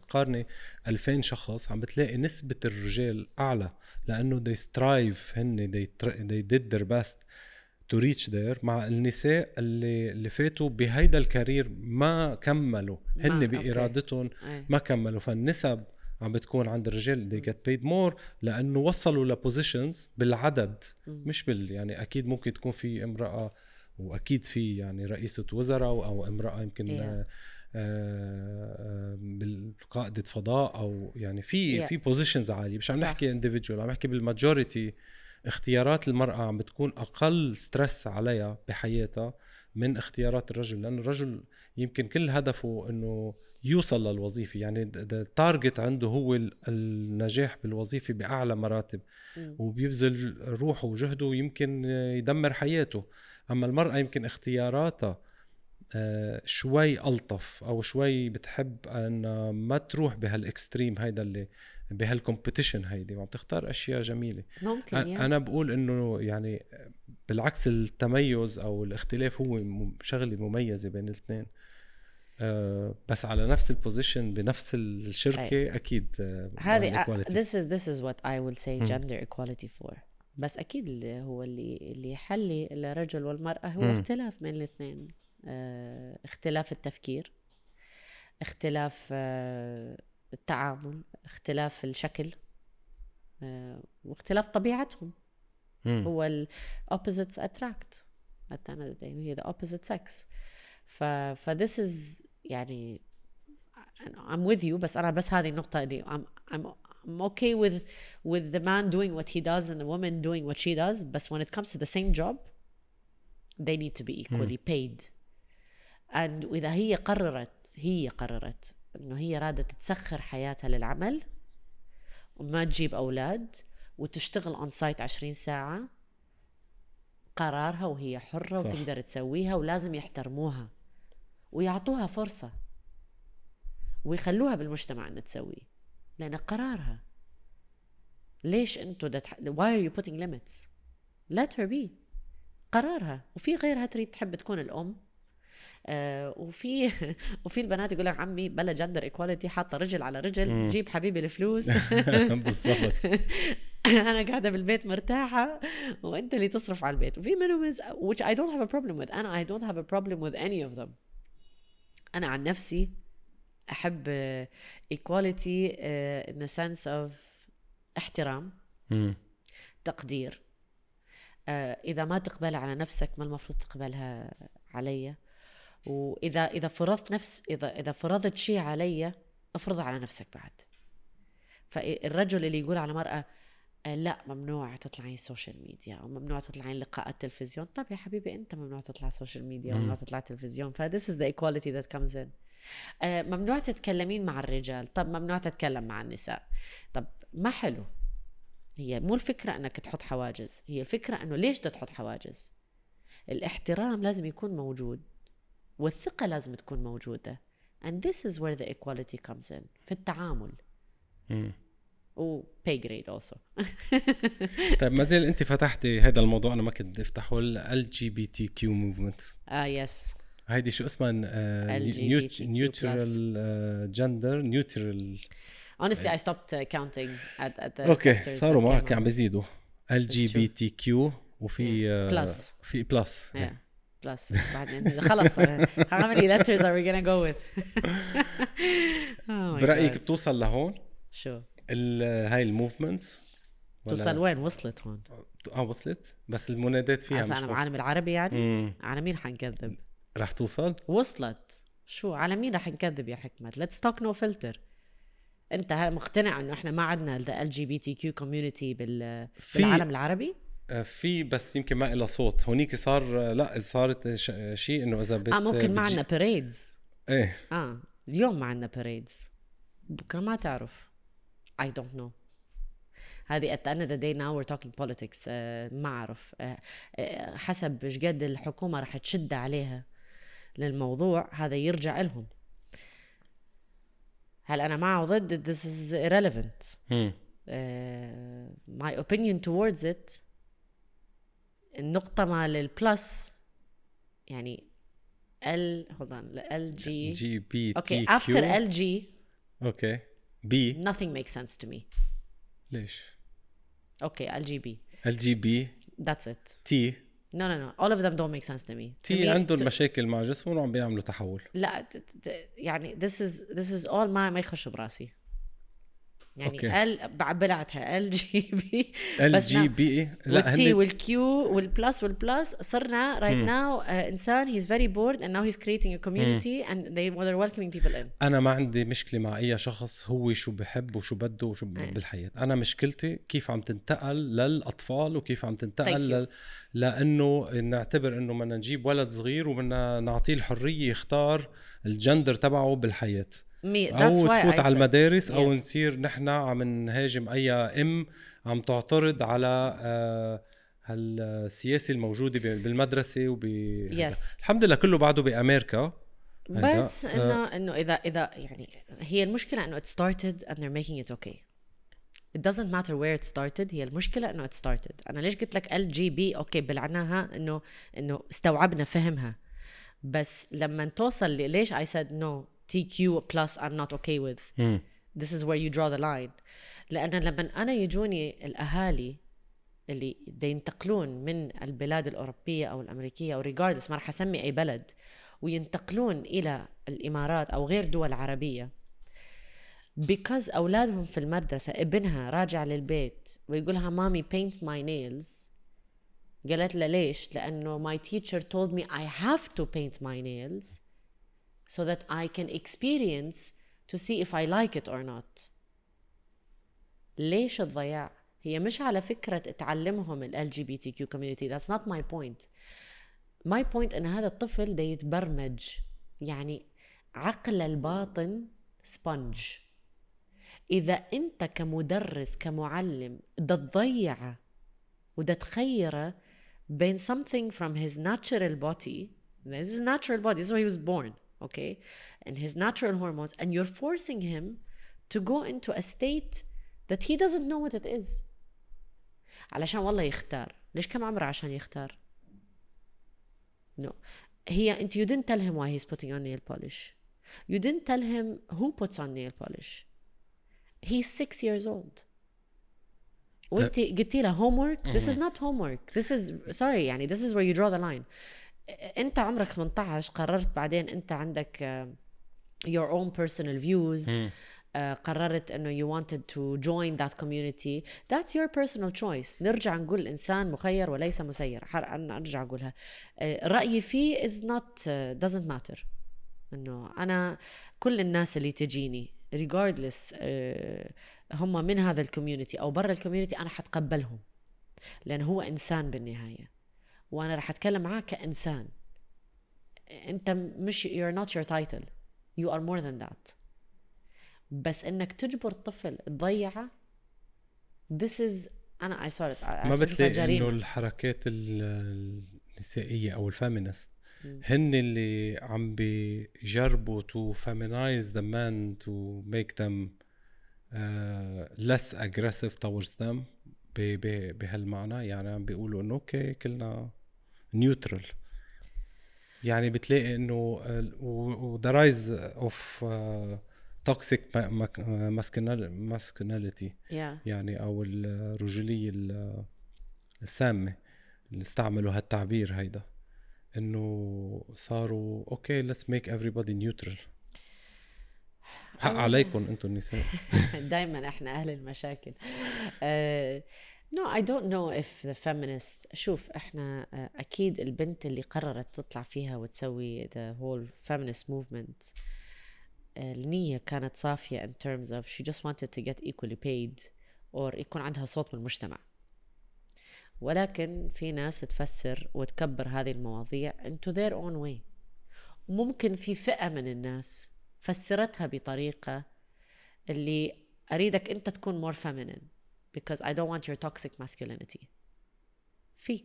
تقارني 2000 شخص عم بتلاقي نسبة الرجال أعلى لأنه they strive هن they, they did their best to reach there مع النساء اللي اللي فاتوا بهيدا ال career ما كملوا. هن بإرادتهم ما كملوا. فالنسب عم بتكون عند الرجال they get paid more لأنه وصلوا ل positions بالعدد مش بال يعني أكيد ممكن تكون في امرأة وأكيد في يعني رئيسة وزراء أو امرأة يمكن yeah. آه آه بالقائدة فضاء أو يعني في yeah. في positions عالية. مش عم نحكي individual عم نحكي بال majority اختيارات المرأة عم بتكون أقل stress عليها بحياتها من اختيارات الرجل لأنه الرجل يمكن كل هدفه أنه يوصل للوظيفة يعني ال target عنده هو النجاح بالوظيفة بأعلى مراتب وبيبذل روحه وجهده يمكن يدمر حياته. أما المرأة يمكن اختياراتها آه، شوي ألطف أو شوي بتحب أن ما تروح بهال extreme هيدا اللي بهال competition هيدي وعم تختار أشياء جميلة ممكن يعني. أنا بقول إنه يعني بالعكس التميز أو الاختلاف هو شغلة مميزة بين الاثنين أه بس على نفس ال position بنفس الشركة أي. أكيد هذه this is this is what I will say gender equality for بس أكيد اللي هو اللي اللي يحلي الرجل والمرأة هو م. اختلاف بين الاثنين اختلاف التفكير اختلاف التعامل اختلاف الشكل آه، واختلاف طبيعتهم مم. هو ال opposites attract at the end of the day هي the opposite sex ف ف this is يعني I'm with you بس أنا بس هذه النقطة اللي I'm, I'm I'm okay with with the man doing what he does and the woman doing what she does بس when it comes to the same job they need to be equally paid and وإذا هي قررت هي قررت إنه هي رادة تسخر حياتها للعمل وما تجيب أولاد وتشتغل on site 20 ساعة قرارها وهي حرة صح. وتقدر تسويها ولازم يحترموها ويعطوها فرصة ويخلوها بالمجتمع إنها تسوي لأن قرارها. ليش أنتوا دت... why are you putting limits? Let her be. قرارها. وفي غيرها تريد تحب تكون الأم. آه وفي وفي البنات يقول لك عمي بلا gender equality حاطة رجل على رجل مم. جيب حبيبي الفلوس. بالضبط. أنا قاعدة بالبيت مرتاحة وأنت اللي تصرف على البيت. وفي منهم which I don't have a problem with. أنا I don't have a problem with any of them. أنا عن نفسي أحب equality uh, in the sense of احترام مم. تقدير. uh, إذا ما تقبلها على نفسك ما المفروض تقبلها علي. وإذا إذا فرضت نفس إذا إذا فرضت شيء علي افرضه على نفسك بعد. فالرجل اللي يقول على مرأة لا ممنوع تطلعين social media أو ممنوع تطلعين لقاءات تلفزيون. طب يا حبيبي أنت ممنوع تطلع social media وممنوع تطلع تلفزيون. ف this is the equality that comes in ممنوع تتكلمين مع الرجال. طب ممنوع تتكلم مع النساء. طب ما حلو. هي مو الفكرة إنك تحط حواجز هي الفكرة إنه ليش بدك تحط حواجز؟ الاحترام لازم يكون موجود. والثقة لازم تكون موجودة. And this is where the equality comes in في التعامل. و pay grade also. طيب ما زال أنت فتحتي هذا الموضوع أنا ما كنت بدي أفتحه ال جي بي تي كيو موفمنت آه yes هيدي شو اسمها؟ neutral gender neutral honestly I stopped uh, counting at, at the okay صاروا معك عم. بيزيدوا ال جي بي تي كيو وفي آه، Plus. في plus yeah. Plus بعدين خلص how many letters are we gonna go with oh برأيك. بتوصل لهون؟ شو؟ هاي ال movements توصل وين؟ وصلت هون. آه وصلت؟ بس المنادات فيها مش واضحة. بعالم العربي يعني؟ مم. على مين حنكذب؟ رح توصل؟ وصلت. شو؟ على مين رح نكذب يا حكمت؟ let's talk no filter أنت مقتنع إنه إحنا ما عندنا ال جي بي تي كيو كوميونتي بالعالم العربي؟ في بس يمكن ما إلها صوت. هونيك صار آه، لا صارت ش- شيء إنه إذا بت آه ممكن ما عندنا parades إيه. آه اليوم ما عندنا parades بكرة ما تعرف. I don't know. هذه at the end of the day now we're talking politics. آه ما أعرف. آه آه حسب إيش قد الحكومة رح تشد عليها للموضوع هذا يرجع لهم. هل أنا مع ضد؟ This is irrelevant. مم. uh, my opinion towards it النقطة مال ال plus يعني ال hold on LG GB okay T after Q LG أوكي بي nothing makes sense to me. ليش؟ أوكي ال جي بي ال جي بي that's it. تي no no no all of them don't make sense to me. تي me عندهم to- مشاكل مع جسمهم وعم بيعملوا تحول. لا يعني this is this is all ما ما يخش براسي. يعني أوكي. ال بعبلعتها ال جي بي ال جي بي لا. والتي هن والكيو والبلس والبلس صرنا right now uh, إنسان he's very bored and now he's creating a community and they they're welcoming people in. أنا ما عندي مشكلة مع أي شخص هو شو بحب وشو بده وشو إيه. بالحياة. أنا مشكلتي كيف عم تنتقل للأطفال وكيف عم تنتقل. لل... لأنه نعتبر إنه بدنا نجيب ولد صغير وبدنا نعطيه الحرية يختار الجندر تبعه بالحياة. Why تفوت على المدارس أو. نصير نحن عم نهاجم أي أم عم تعترض على آه، هالسياسة الموجودة بالمدرسة وب. Yes. الحمد لله كله بعده بأمريكا. بس إنه إنه إذا إذا يعني هي المشكلة إنه it started and they're making it okay it doesn't matter where it started هي المشكلة إنه it started أنا ليش قلت لك LGB okay بلعناها إنه إنه استوعبنا فهمها بس لما توصل ليش I said no TQ plus I'm not okay with. مم. this is where you draw the line. لأن لما أنا يجوني الأهالي اللي ينتقلون من البلاد الأوروبية أو الأمريكية أو regardless ما راح أسمي أي بلد وينتقلون إلى الإمارات أو غير دول عربية. Because أولادهم في المدرسة ابنها راجع للبيت ويقولها مامي paint my nails. قالت له ليش؟ لأنه my teacher told me I have to paint my nails. So that I can experience to see if I like it or not. ليش الضياع؟ هي مش على فكرة تعلمهم ال LGBTQ community that's not my point. My point ان هذا الطفل ده يتبرمج يعني عقل الباطن سبونج إذا أنت كمدرس كمعلم ده تضيعه وده تخيره بين something from his natural body this is natural body this is why he was born okay and his natural hormones and you're forcing him to go into a state that he doesn't know what it is علشان والله يختار ليش كم عمره عشان يختار no هي انت you didn't tell him why he's putting on nail polish you didn't tell him who puts on nail polish he's six years old وانت قلتي له homework this is not homework this is sorry يعني this is where you draw the line انت عمرك 18 قررت بعدين انت عندك uh, your own personal views uh, قررت انه you wanted to join that community. That's your personal choice. نرجع نقول الانسان مخير وليس مسير. أنا أرجع أقولها. uh, رأيي فيه is not doesn't matter. إنه أنا كل الناس اللي تجيني regardless هم من هذا الكوميونتي أو برا الكوميونتي أنا حتقبلهم. لأن هو إنسان بالنهاية. وأنا راح أتكلم معاه كإنسان. أنت مش you're not your title. You are more than that. بس إنك تجبر طفل تضيعه this is أنا I saw it I- ما بتلاقي. إنه الحركات ال- النسائية أو الفيمينست. هن اللي عم بيجربوا to feminize the men to make them uh, less aggressive towards them بهالمعنى. يعني عم بيقولوا إنه أوكي كلنا neutral يعني بتلاقي إنه ال- و و- the rise of uh, toxic masculinity yeah. يعني أو الرجولية السامة اللي استعملوا هالتعبير هيدا. إنه صاروا أوكي let's make everybody neutral حق عليكم أنتم النساء. دائما إحنا أهل المشاكل. uh, No, I don't know if the feminist شوف إحنا uh, أكيد البنت اللي قررت تطلع فيها وتسوي the whole feminist movement uh, النية كانت صافية in terms of she just wanted to get equally paid or يكون عندها صوت من المجتمع. ولكن في ناس تفسر وتكبر هذه المواضيع into their own way. وممكن في فئة من الناس فسرتها بطريقة اللي أريدك أنت تكون more feminine. Because I don't want your toxic masculinity. في.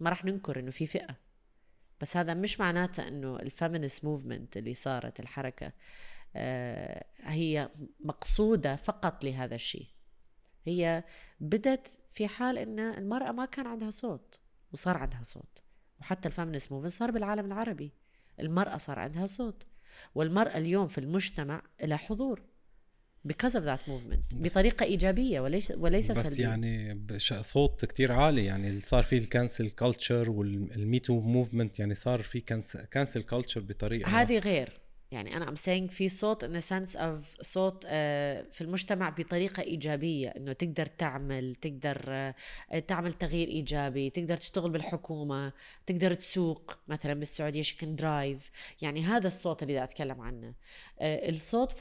ما راح ننكر إنه في فئة. بس هذا مش معناته إنه ال feminist movement اللي صارت الحركة آه هي مقصودة فقط لهذا الشيء. هي بدت في حال إن المرأة ما كان عندها صوت وصار عندها صوت. وحتى ال feminist movement صار بالعالم العربي. المرأة صار عندها صوت. والمرأة اليوم في المجتمع لها حضور. Because of that movement بطريقة إيجابية وليس وليس بس سلبية. يعني صوت كتير عالي يعني صار في ال cancel culture وال Me Too movement يعني صار في cancel culture بطريقة هذه غير. يعني أنا I'm saying في صوت the sense of صوت uh, في المجتمع بطريقة إيجابية إنه تقدر تعمل تقدر uh, تعمل تغيير إيجابي تقدر تشتغل بالحكومة تقدر تسوق مثلا بالسعودية شكل درايف يعني هذا الصوت اللي أتكلم عنه. uh, الصوت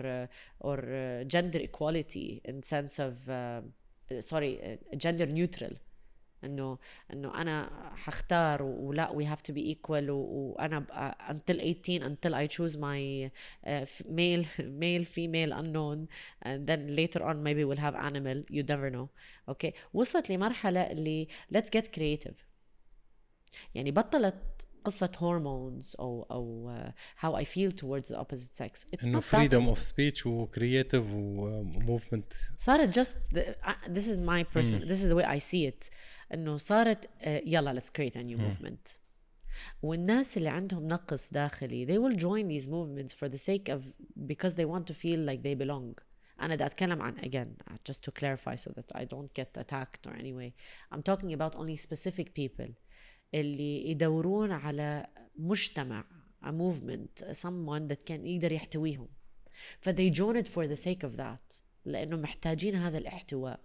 uh, or uh, gender equality in sense of uh, sorry uh, gender neutral. انه انه أنا حختار ولا we have to be equal وأنا until 18 until I choose my uh, male male female unknown and then later on maybe we'll have animal you never know okay وصلت لمرحله اللي let's get creative يعني بطلت قصة هرمونز أو أو uh, how I feel towards the opposite sex. It's إنه freedom of speech و creative و movement. صارت just the, uh, this is my person mm. this is the way I see it. انه صارت يلا let's create a new movement والناس اللي عندهم نقص داخلي they will join these movements for the sake of because they want to feel like they belong أنا بدي أتكلم عن again just to clarify so that I don't get attacked or anyway I'm talking about only specific people اللي يدورون على مجتمع a movement someone that can يقدر يحتويهم ف they join it for the sake of that لأنه محتاجين هذا الاحتواء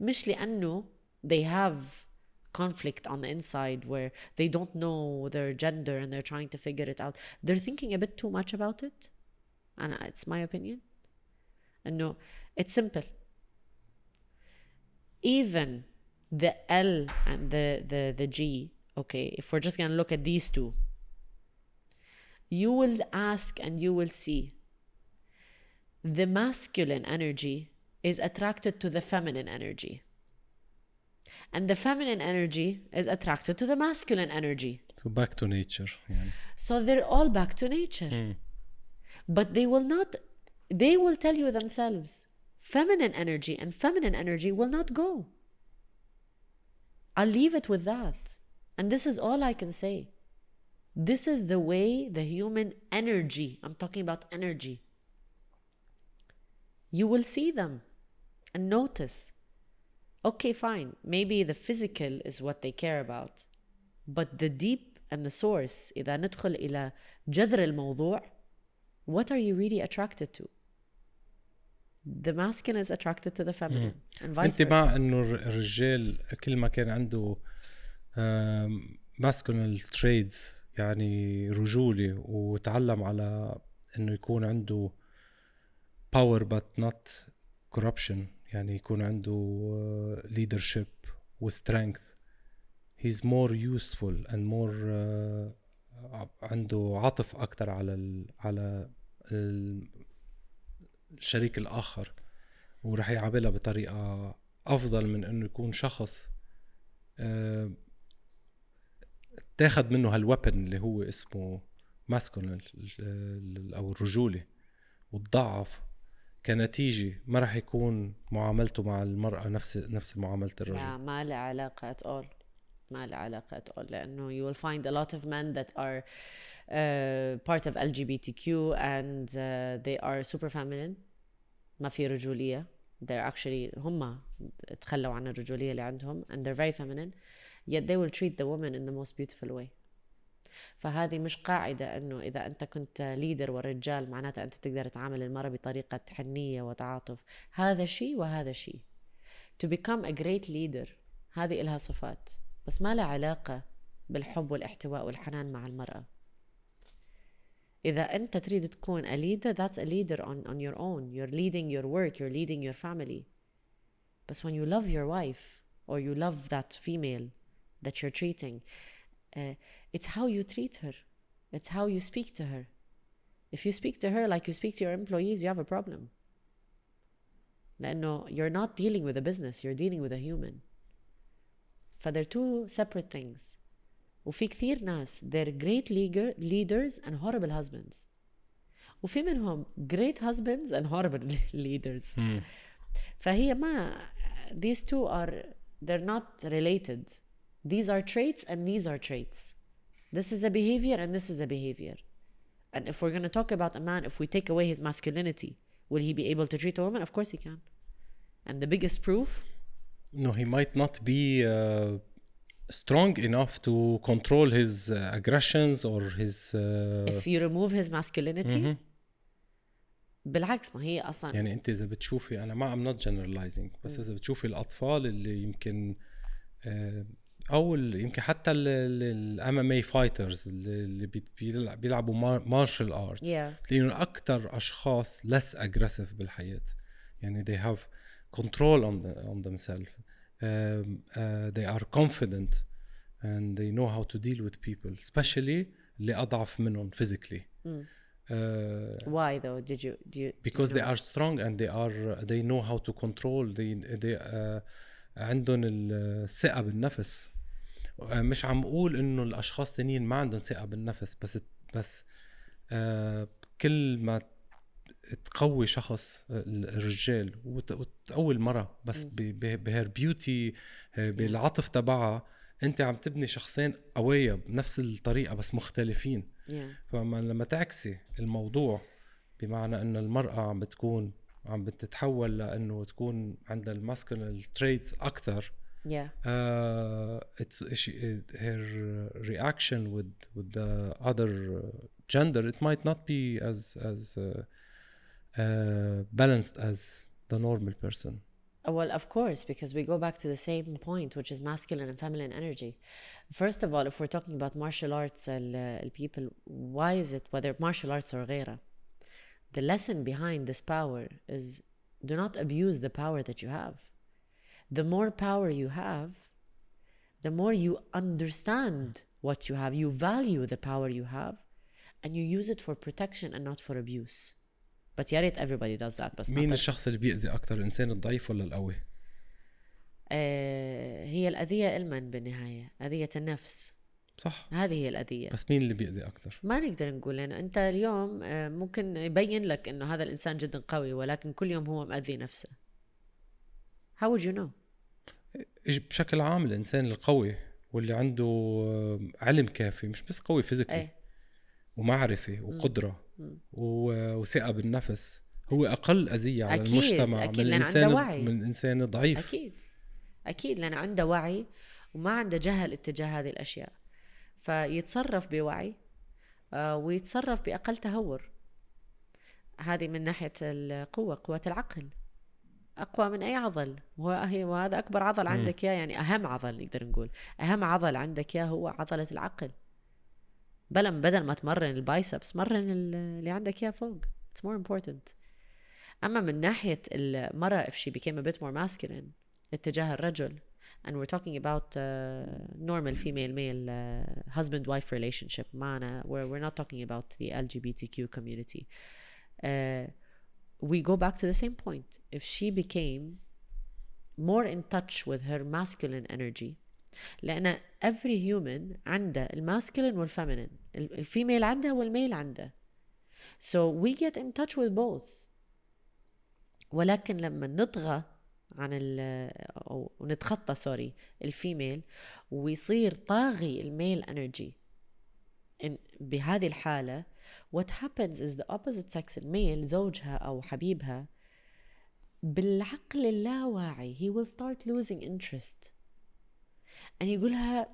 مش لأنه they have conflict on the inside where they don't know their gender and they're trying to figure it out. They're thinking a bit too much about it. And it's my opinion. And no it's simple. Even the L and the, the, the G, okay, if we're just going to look at these two, you will ask and you will see the masculine energy is attracted to the feminine energy. And the feminine energy is attracted to the masculine energy. So back to nature. Yeah. So they're all back to nature. Mm. But they will not, they will tell you themselves feminine energy and feminine energy will not go. I'll leave it with that. And this is all I can say. This is the way the human energy, I'm talking about energy, you will see them and notice okay, fine, maybe the physical is what they care about, but the deep and the source, إذا ندخل إلى جذر الموضوع, what are you really attracted to? The masculine is attracted to the feminine mm. and vice انت مع انه الرجال كل ما كان عنده masculine traits يعني رجولي وتعلم على انه يكون عنده power but not corruption يعني يكون عنده leadership وسترينث he's more useful and more uh, عنده عطف أكثر على ال على ال الشريك الآخر وراح يعاملها بطريقة أفضل من إنه يكون شخص uh, تاخذ منه هالوبن اللي هو اسمه ماسكولين أو الرجولة وتضعف. كنتيجه ما راح يكون معاملته مع المراه نفس نفس معامله الرجل لا ما له علاقه ات اول ما له علاقة تقول لأنه you will find a lot of men that are uh, part of LGBTQ and uh, they are super feminine ما في رجولية they're actually هم تخلوا عن الرجولية اللي عندهم and they're very feminine yet they will treat the woman in the most beautiful way فهذه مش قاعدة إنه إذا أنت كنت ليدر والرجال معناتها أنت تقدر تعامل المرأة بطريقة حنية وتعاطف. هذا شيء وهذا شيء. To become a great leader هذه إلها صفات بس ما لها علاقة بالحب والاحتواء والحنان مع المرأة. إذا أنت تريد تكون a leader that's a leader on, on your own. You're leading your work you're leading your family. but when you love your wife or you love that female that you're treating uh, it's how you treat her it's how you speak to her if you speak to her like you speak to your employees you have a problem لأنه you're not dealing with a business you're dealing with a human they're two separate things وفي كثير ناس they're great leader, leaders and horrible husbands وفي منهم great husbands and horrible leaders Hmm. فهي ما these two are they're not related these are traits and these are traits this is a behavior and this is a behavior and if we're going to talk about a man if we take away his masculinity will he be able to treat a woman of course he can and the biggest proof No, he might not be uh, strong enough to control his uh, aggressions or his. Uh, if you remove his masculinity مهم. بالعكس ما هي اصلا يعني انت اذا بتشوفي انا ما ام نوت جنرالايزنج بس اذا بتشوفي الاطفال اللي يمكن آه، أو يمكن حتى ال MMA fighters اللي بي- بيلع- بيلعبوا martial arts yeah تلاقيهم أكثر اشخاص less aggressive بالحياة يعني they have control on the, on themselves um, uh, they are confident and they know how to deal with people especially اللي اضعف منهم physically Mm. uh, why though did you do you because you they are strong and they are they know how to control they they uh, عندهم الثقة بالنفس uh, مش عم أقول إنه الأشخاص التانيين ما عندهم ثقة بالنفس بس بس uh, كل ما تقوي شخص الرجال وت- وتقوي المرأة بس. بهير بيوتي بالعطف تبعها أنت عم تبني شخصين قوية بنفس الطريقة بس مختلفين. Yeah. فما لما تعكسي الموضوع بمعنى إنه المرأة عم بتكون عم بتتحول لإنه تكون عندها ال masculine traits أكثر yeah uh, it's she, her reaction with with the other gender it might not be as as uh, uh, balanced as the normal person Uh, Well, of course, because we go back to the same point, which is masculine and feminine energy. First of all, if we're talking about martial arts, uh, people, why is it, whether martial arts or غيرها, the lesson behind this power is do not abuse the power that you have. The more power you have, the more you understand what you have, you value the power you have, and you use it for protection and not for abuse. But يا ريت everybody does that. بس not مين الشخص اللي بيأذي أكثر الإنسان الضعيف ولا القوي آه، هي الأذية علما بالنهاية أذية النفس صح هذه هي الأذية بس مين اللي بيأذي أكثر ما نقدر نقول لأنه أنت اليوم آه، ممكن يبين لك أنه هذا الإنسان جدا قوي ولكن كل يوم هو مأذي نفسه How would you know? بشكل عام الإنسان القوي واللي عنده آه، علم كافي مش بس قوي physically أي ومعرفة وقدرة مم. و- وثقة بالنفس. هو أقل أذية على أكيد، المجتمع أكيد، من لأن الإنسان عنده وعي. من الإنسان الضعيف. أكيد أكيد لأن عنده وعي وما عنده جهل اتجاه هذه الأشياء. فيتصرف بوعي آه، ويتصرف بأقل تهور. هذه من ناحية القوة قوة العقل. أقوى من أي عضل. وهو هي- وهذا أكبر عضل. عندك إياه يعني أهم عضل نقدر نقول. أهم عضل عندك إياه هو عضلة العقل. بلا بدل ما تمرن البايسبس مرن ال- اللي عندك إياه فوق. It's more important. أما من ناحية المرأة if she became a bit more masculine اتجاه الرجل and we're talking about uh, normal female male uh, husband wife relationship. معنا we're, we're not talking about the LGBTQ community. Uh, we go back to the same point. If she became more in touch with her masculine energy لأن every human عنده ال masculine وال feminine ال female عندها وال male عنده so we get in touch with both. ولكن لما نطغى عن ال أو نتخطى sorry ال female ويصير طاغي ال male energy بهذه الحالة what happens is the opposite sex الميل زوجها او حبيبها بالعقل اللاواعي he will start losing interest and يقولها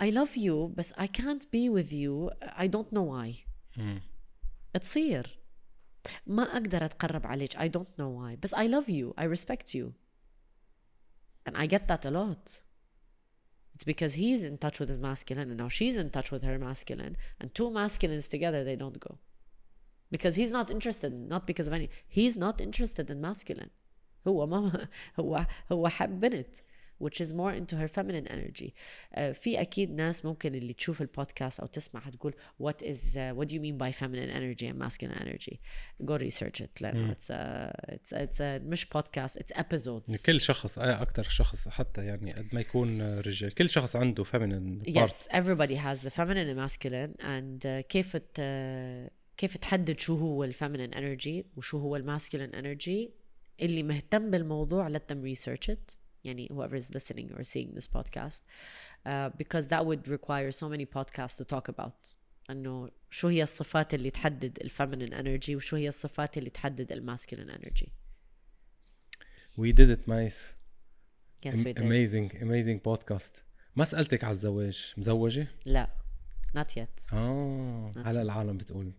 I love you بس I can't be with you I don't know why تصير ما أقدر أتقرب عليك I don't know why بس I love you I respect you and I get that a lot it's because he's in touch with his masculine and now she's in touch with her masculine and two masculines together they don't go because he's not interested not because of any he's not interested in masculine هو ما هو هو حب بنت which is more into her feminine energy uh, في أكيد ناس ممكن اللي تشوف البودكاست أو تسمع هتقول what is uh, what do you mean by feminine energy and masculine energy go research it لأنه it's a, it's a, it's a مش podcast it's episodes كل شخص أكثر شخص حتى يعني قد ما يكون رجال كل شخص عنده feminine part. yes everybody has the feminine and masculine and uh, كيف ت, uh, كيف تحدد شو هو ال feminine energy وشو هو ال masculine energy اللي مهتم بالموضوع let them research it يعني whoever is listening or seeing this podcast uh, because that would require so many podcasts to talk about. انه شو هي الصفات اللي تحدد ال feminine energy وشو هي الصفات اللي تحدد ال masculine energy We did it nice Yes we did. Amazing amazing podcast. ما سألتك على الزواج. مزوجة؟ لا. Not yet. آه هلا العالم بتقول.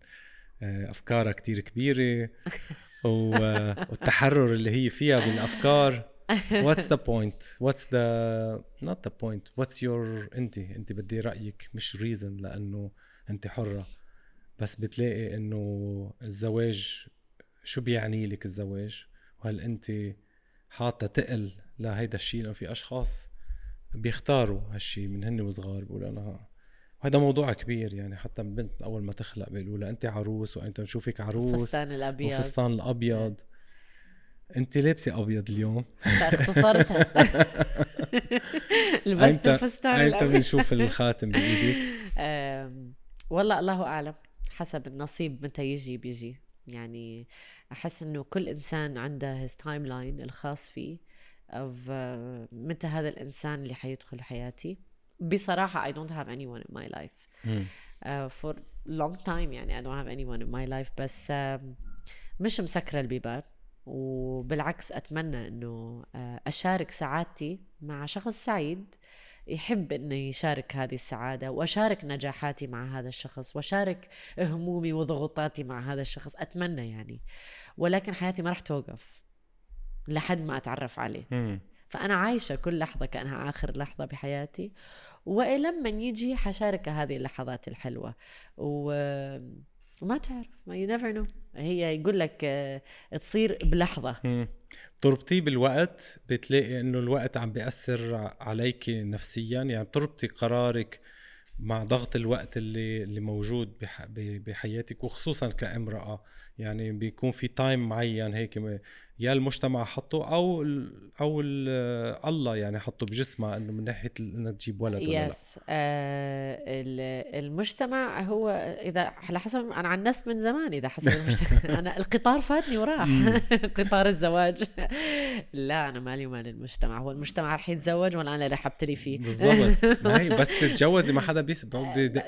آه، أفكارها كتير كبيرة. والتحرر اللي هي فيها بالافكار what's the point? What's the not the point what's your انت انت بدي رأيك مش reason لأنه انت حرة. بس بتلاقي إنه الزواج شو بيعني لك الزواج؟ وهل انت حاطة تقل لهيدا الشيء؟ لأنه في أشخاص بيختاروا هالشيء من هن وصغار بيقولوا أنا هذا موضوع كبير يعني. حتى البنت أول ما تخلق بيقولوا لها أنت عروس وأنت بنشوفك عروس؟ الفستان الأبيض. الفستان الأبيض. انت لابسة أبيض اليوم. اختصرتها. لبست الفستان أنت بنشوف الخاتم بايدك والله الله أعلم حسب النصيب متى يجي بيجي. يعني أحس إنه كل إنسان عنده his timeline الخاص فيه of uh, متى هذا الإنسان اللي حيدخل حياتي. بصراحة I don't have anyone in my life. uh, for long time يعني I don't have anyone in my life. بس uh, مش مسكرة البيبان. وبالعكس أتمنى أنه uh, أشارك سعادتي مع شخص سعيد يحب إنه يشارك هذه السعادة وأشارك نجاحاتي مع هذا الشخص وأشارك همومي وضغوطاتي مع هذا الشخص أتمنى يعني. ولكن حياتي ما راح توقف لحد ما أتعرف عليه. فأنا عايشة كل لحظة كأنها آخر لحظة بحياتي ولما يجي حشارك هذه اللحظات الحلوة. و... وما تعرف ما you never know هي يقول لك آه، تصير بلحظة. بتربطيه بالوقت بتلاقي إنه الوقت عم بيأثر عليك نفسيا. يعني بتربطي قرارك مع ضغط الوقت اللي اللي موجود بحياتك وخصوصا كامرأة. يعني بيكون في time معين هيك يا المجتمع حطه أو ال أو ال الله يعني حطه بجسمها إنه من ناحية إنها تجيب ولد ولا yes آه المجتمع هو إذا على حسب أنا عنست من زمان إذا حسب المجتمع. أنا القطار فاتني وراح. قطار الزواج. لا أنا مالي ومال المجتمع. هو المجتمع رح يتزوج ولا أنا رح أبتدي فيه. بالضبط. ما هي بس تتجوزي ما حدا بيسبق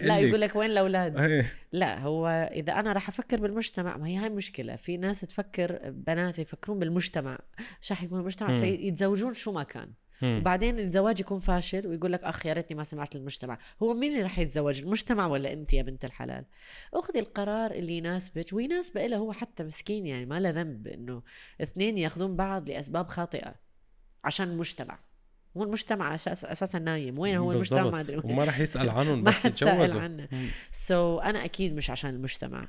لا يقول لك. وين الأولاد؟ لا هو إذا أنا رح أفكر بالمجتمع ما هي هاي مشكلة. في ناس تفكر بنات يفكرون يكون بالمجتمع شو حيكون المجتمع فيتزوجون شو ما كان. مم. وبعدين الزواج يكون فاشل ويقول لك أخ يا ريتني ما سمعت المجتمع هو مين اللي رح يتزوج المجتمع ولا أنت يا بنت الحلال؟ أخذي القرار اللي يناسبك ويناسبه له هو حتى مسكين يعني ما له ذنب إنه اثنين يأخذون بعض لأسباب خاطئة عشان المجتمع هو المجتمع أساسا نايم. وين هو المجتمع؟ ما أدري. وما راح يسأل عنهم بس يتجوزوا. عنه. سو so, أنا أكيد مش عشان المجتمع.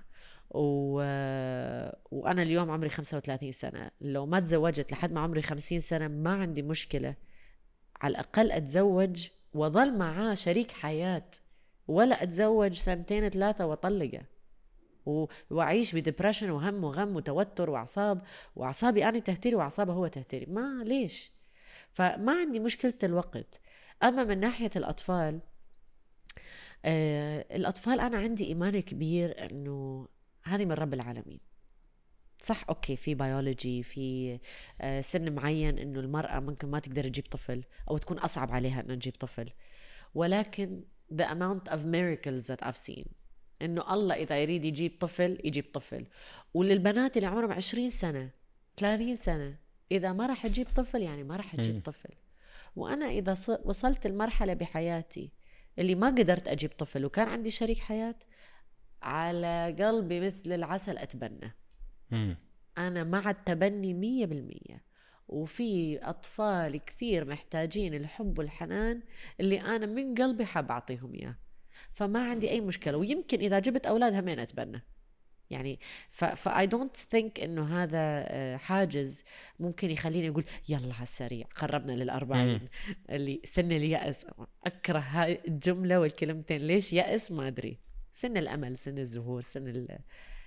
و... وأنا اليوم عمري 35 سنة. لو ما تزوجت لحد ما عمري 50 سنة ما عندي مشكلة. على الأقل أتزوج واظل معاه شريك حياة. ولا أتزوج سنتين ثلاثة وأطلقه. و... وأعيش ب depression وهم وغم وتوتر وأعصاب. وأعصابي أنا تهتري وأعصابه هو تهتري ما ليش؟ فما عندي مشكلة الوقت. أما من ناحية الأطفال آه الأطفال أنا عندي إيمان كبير إنه هذه من رب العالمين. صح أوكي في بيولوجي في آه، سن معين إنه المرأة ممكن ما تقدر تجيب طفل أو تكون أصعب عليها إنها تجيب طفل. ولكن the amount of miracles that I've seen إنه الله إذا يريد يجيب طفل يجيب طفل. وللبنات اللي عمرهم 20 سنة 30 سنة إذا ما راح تجيب طفل يعني ما راح تجيب طفل. وأنا إذا وصلت المرحلة بحياتي اللي ما قدرت أجيب طفل وكان عندي شريك حياة على قلبي مثل العسل أتبنى. أنا مع التبني مية بالمية. وفي أطفال كثير محتاجين الحب والحنان اللي أنا من قلبي حاب أعطيهم إياه. فما عندي أي مشكلة. ويمكن إذا جبت أولاد همين أتبنى. يعني ف I don't think إنه هذا آه، حاجز ممكن يخليني أقول يلا على السريع قربنا للأربعين اللي سن اليأس. أكره هاي الجملة والكلمتين. ليش يأس؟ ما أدري. سن الأمل سن الزهور سن ال...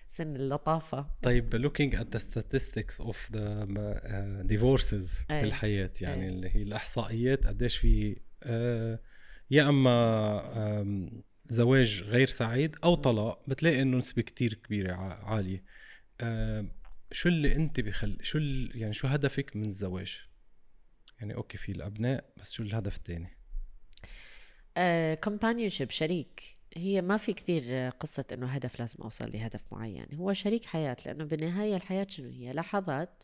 سن اللطافة. طيب looking at the statistics of the uh, divorces أي. بالحياة يعني أي. اللي هي الإحصائيات قديش في uh, يا أما زواج غير سعيد أو طلاق بتلاقي إنه نسبة كتير كبيرة عالية. uh, شو اللي أنت بخل شو ال... يعني شو هدفك من الزواج؟ يعني أوكي في الأبناء بس شو الهدف الثاني companionship uh, شريك. هي ما في كثير قصة إنه هدف لازم أوصل لهدف معين. هو شريك حياة لأنه بالنهاية الحياة شنو هي؟ لحظات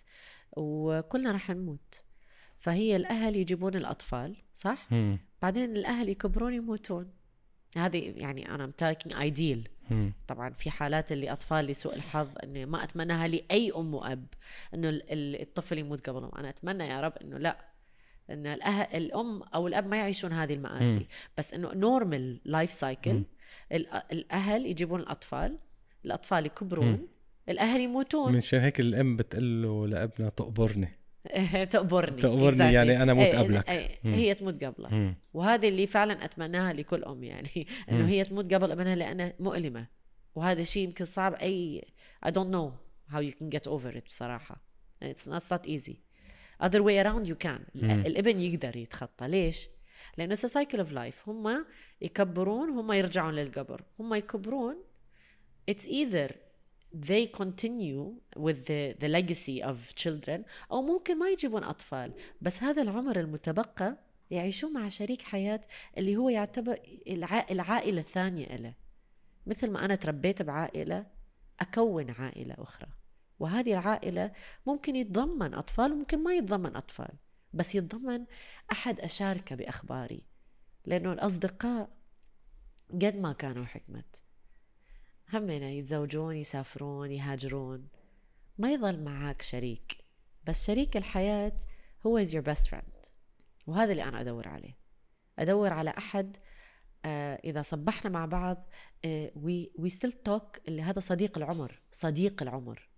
وكلنا رح نموت. فهي الأهل يجيبون الأطفال صح؟ مم. بعدين الأهل يكبرون يموتون. هذه يعني أنا taking ideal طبعا في حالات اللي أطفال لسوء الحظ إنه ما أتمناها لأي أم وأب إنه الطفل يموت قبلهم. أنا أتمنى يا رب إنه لا إن الأه... الأم أو الأب ما يعيشون هذه المآسي. مم. بس إنه normal life cycle الأهل يجيبون الأطفال الأطفال يكبرون. الأهل يموتون. مشان هيك الأم بتقول له لأبنها تقبرني. تقبرني. تقبرني exactly. يعني أنا موت إيه، قبلك. إيه هي تموت قبلها وهذا اللي فعلا أتمناها لكل أم يعني. إنه هي تموت قبل ابنها لأنها مؤلمة. وهذا الشيء يمكن صعب. أي I don't know how you can get over it بصراحة. It's not that easy. Other way around you can. الابن يقدر يتخطى. ليش؟ لأنه cycle of life. هم يكبرون هم يرجعون للقبر. هم يكبرون it's either they continue with the, the legacy of children أو ممكن ما يجيبون أطفال. بس هذا العمر المتبقى يعيشون مع شريك حياة اللي هو يعتبر العائلة الثانية له مثل ما أنا تربيت بعائلة أكون عائلة أخرى. وهذه العائلة ممكن يتضمن أطفال وممكن ما يتضمن أطفال بس يتضمن أحد أشاركة بأخباري. لأنه الأصدقاء قد ما كانوا حكمة. همنا يتزوجون يسافرون يهاجرون. ما يظل معاك شريك بس شريك الحياة هو is your best friend. وهذا اللي أنا أدور عليه. أدور على أحد آه إذا صبحنا مع بعض آه we, we still talk اللي هذا صديق العمر صديق العمر.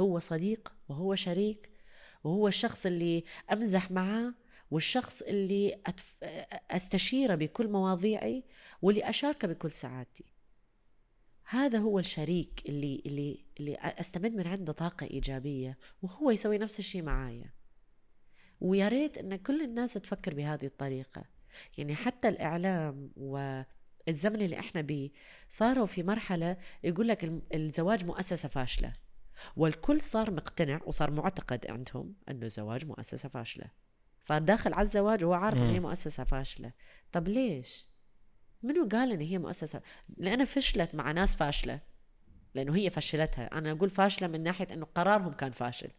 هو صديق وهو شريك وهو الشخص اللي أمزح معاه والشخص اللي أستشيره بكل مواضيعي واللي أشاركه بكل سعادتي. هذا هو الشريك اللي اللي اللي أستمد من عنده طاقة إيجابية وهو يسوي نفس الشيء معايا. ويا ريت إن كل الناس تفكر بهذه الطريقة. يعني حتى الإعلام والزمن اللي إحنا بيه صاروا في مرحلة يقول لك الزواج مؤسسة فاشلة. والكل صار مقتنع وصار معتقد عندهم إنه الزواج مؤسسة فاشلة. صار داخل على الزواج وهو عارف ان هي مؤسسة فاشلة. طب ليش؟ منو قال إن هي مؤسسة؟ لانها فشلت مع ناس فاشلة. لأنه هي فشلتها. أنا أقول فاشلة من ناحية إنه قرارهم كان فاشل.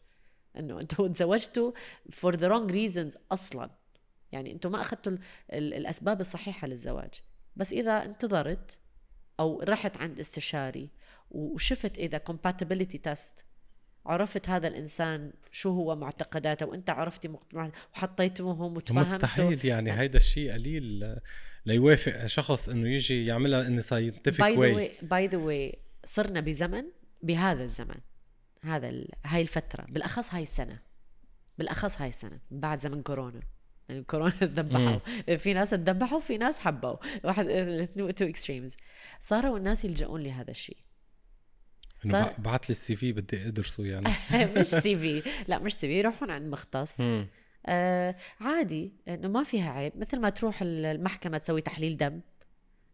إنه أنتم تزوجتوا for the wrong reasons أصلا. يعني أنتم ما أخذتوا الأسباب الصحيحة للزواج. بس إذا انتظرت أو رحت عند استشاري وشفت إذا compatibility test عرفت هذا الإنسان شو هو معتقداته وأنت عرفتي مقتنع وحطيتموهم وتفهمتوا. مستحيل يعني هيدا الشيء قليل ليوافق شخص إنه يجي يعملها انه scientific way by the way صرنا بزمن بهذا الزمن هذا ال... هاي الفترة بالأخص هاي السنة بالأخص هاي السنة بعد زمن كورونا. يعني كورونا تذبحوا. في ناس تذبحوا وفي ناس حبوا. واحد two extremes صاروا الناس يلجؤون لهذا الشيء. صار... بعت لي ال CV بدي أدرسه يعني. مش سي في. لا مش CV. يروحون عند مختص. آه عادي. إنه ما فيها عيب. مثل ما تروح المحكمة تسوي تحليل دم.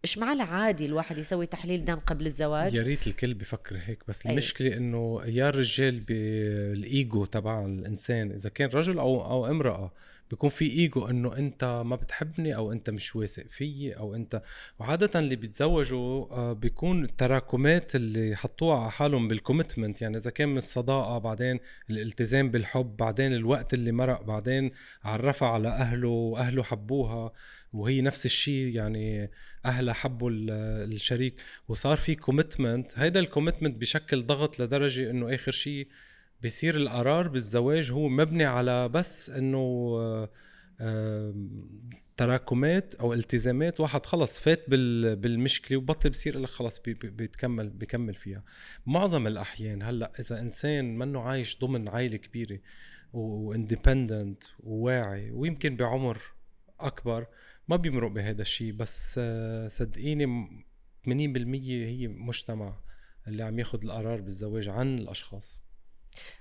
اشمعنى عادي الواحد يسوي تحليل دم قبل الزواج؟ يا ريت الكل بفكر هيك بس أي. المشكلة إنه يا الرجال بالايجو تبع الإنسان إذا كان رجل أو أو امرأة بيكون في ايجو إنه أنت ما بتحبني أو أنت مش واثق فيي أو أنت وعادة اللي بيتزوجوا آه، بيكون التراكمات اللي حطوها على حالهم بال commitment يعني إذا كان من الصداقة بعدين الالتزام بالحب بعدين الوقت اللي مرق بعدين عرفها على أهله وأهله حبوها وهي نفس الشيء يعني أهلها حبوا ال- الشريك. وصار في commitment هيدا ال commitment بشكل ضغط لدرجة إنه آخر شيء بصير القرار بالزواج هو مبني على بس إنه آه، آم، تراكمات أو التزامات واحد خلص فات بال- بالمشكلة وبطل بصير لك خلص بي- بي- بيتكمل بيكمل فيها. معظم الأحيان هلأ إذا إنسان منه عايش ضمن عائلة كبيرة واندبندنت وواعي ويمكن بعمر أكبر ما بيمرق بهذا الشيء بس آه، صدقيني م- 80% هي مجتمع اللي عم ياخذ القرار بالزواج عن الأشخاص.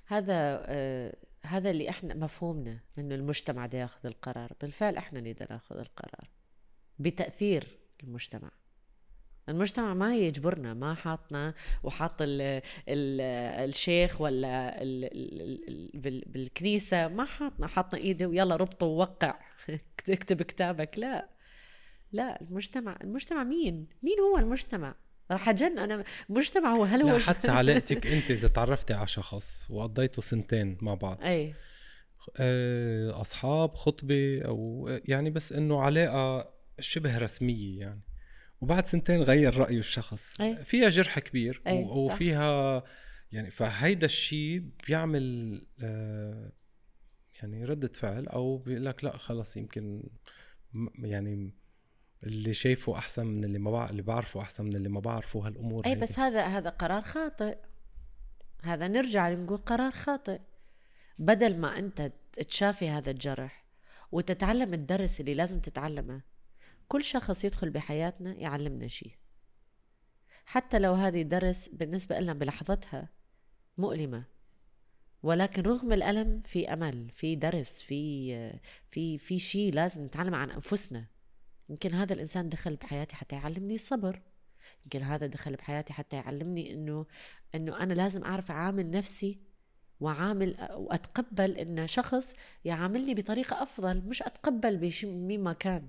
هذا آه هذا اللي إحنا مفهومنا إنه المجتمع ده ياخذ القرار. بالفعل إحنا نقدر ناخذ القرار بتأثير المجتمع. المجتمع ما يجبرنا ما حاطنا وحاط ال ال الشيخ ولا ال ال ال بال- بالكنيسة ما حاطنا. حاطنا إيده ويلا ربطه ووقع. اكتب كتابك. لا لا المجتمع المجتمع مين؟ مين هو المجتمع؟ راح اجن أنا مجتمع هو هل هو حتى علاقتك أنت إذا تعرفتي على شخص وقضيتوا سنتين مع بعض أي آه، أصحاب خطبة أو يعني بس إنه علاقة شبه رسمية يعني وبعد سنتين غير رايه الشخص أي. فيها جرح كبير أي، صح. وفيها يعني فهيدا الشيء بيعمل آه، يعني ردة فعل أو بيقول لك لا خلص يمكن يعني اللي شايفه أحسن من اللي ما بع... اللي بعرفه أحسن من اللي ما بعرفه هالأمور أي. بس هذا هذا قرار خاطئ. هذا نرجع نقول قرار خاطئ. بدل ما أنت تشافي هذا الجرح وتتعلم الدرس اللي لازم تتعلمه كل شخص يدخل بحياتنا يعلمنا شيء. حتى لو هذه درس بالنسبة لنا بلحظتها مؤلمة ولكن رغم الألم في أمل في درس في في في شيء لازم نتعلم عن أنفسنا. يمكن هذا الإنسان دخل بحياتي حتى يعلمني الصبر. يمكن هذا دخل بحياتي حتى يعلمني إنه إنه أنا لازم أعرف أعامل نفسي وعامل وأتقبل إن شخص يعاملني بطريقة أفضل مش أتقبل بش مما كان.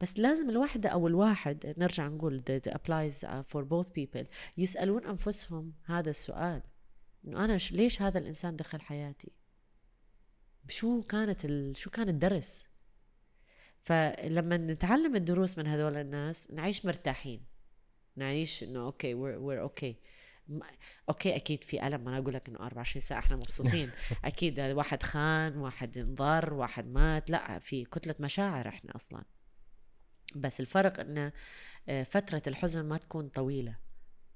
بس لازم الواحدة أو الواحد نرجع نقول that applies for both people يسألون أنفسهم هذا السؤال. إنه أنا ليش هذا الإنسان دخل حياتي؟ شو كانت ال... شو كان الدرس؟ فلما نتعلم الدروس من هذول الناس نعيش مرتاحين. نعيش إنه أوكي we're we're okay. أوكي أكيد في ألم. أنا أقول لك إنه 24 ساعة إحنا مبسوطين. أكيد واحد خان واحد انضر واحد مات. لا في كتلة مشاعر إحنا أصلا. بس الفرق إن آه، فترة الحزن ما تكون طويلة.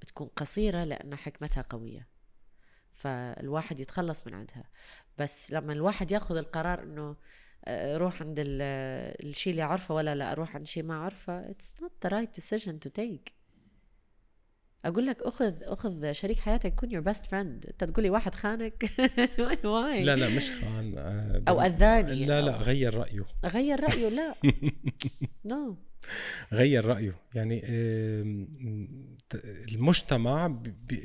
تكون قصيرة لأن حكمتها قوية. فالواحد يتخلص من عندها. بس لما الواحد ياخذ القرار إنه روح عند ال- الشيء اللي عارفه ولا لا أروح عند شيء ما عارفه it's not the right decision to take. أقول لك أخذ أخذ شريك حياتك يكون your best friend. أنت تقول لي واحد خانك؟ Why. لا لا مش خان. آه، أو أذاني. لا لا أو- غير رأيه. غير رأيه لا. No غير رأيه. يعني المجتمع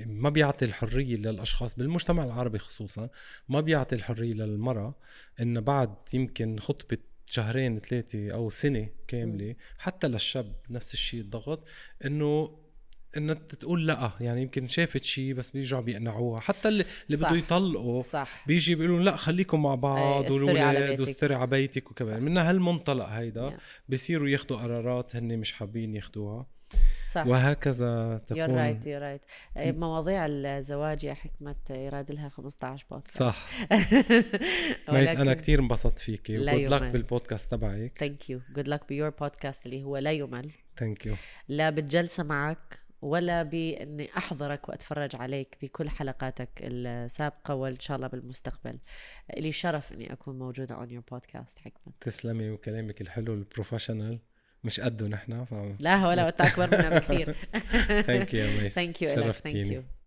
ما بيعطي الحرية للأشخاص بالمجتمع العربي خصوصا ما بيعطي الحرية للمرأة إن بعد يمكن خطبة شهرين ثلاثة أو سنة كاملة حتى للشاب نفس الشيء الضغط إنه انها تقول لأ. يعني يمكن شافت شيء بس بيرجعوا بيقنعوها. حتى اللي, اللي. بده يطلقوا صح. بيجي بيقولوا لأ خليكم مع بعض على والولاد. واستري على بيتك وكمان. من هالمنطلق هيدا. Yeah. بصيروا ياخذوا قرارات هن مش حابين ياخذوها صح. وهكذا you're تكون right you're right مواضيع الزواج يا حكمة يراد لها 15 بودكاست صح. ميس أنا كثير انبسطت فيكي لا وجود لك. بالبودكاست تبعك. thank you جود لك ب your podcast اللي هو لا يمل Thank you لا بالجلسة معك. ولا بإني أحضرك وأتفرج عليك في كل حلقاتك السابقة وإن شاء الله بالمستقبل. لي شرف إني أكون موجودة on your podcast حكمة. تسلمي وكلامك الحلو ال professional مش قده نحن ف لا ولا وأنت أكبر منها بكثير. Thank you thank you thank شرفتيني. you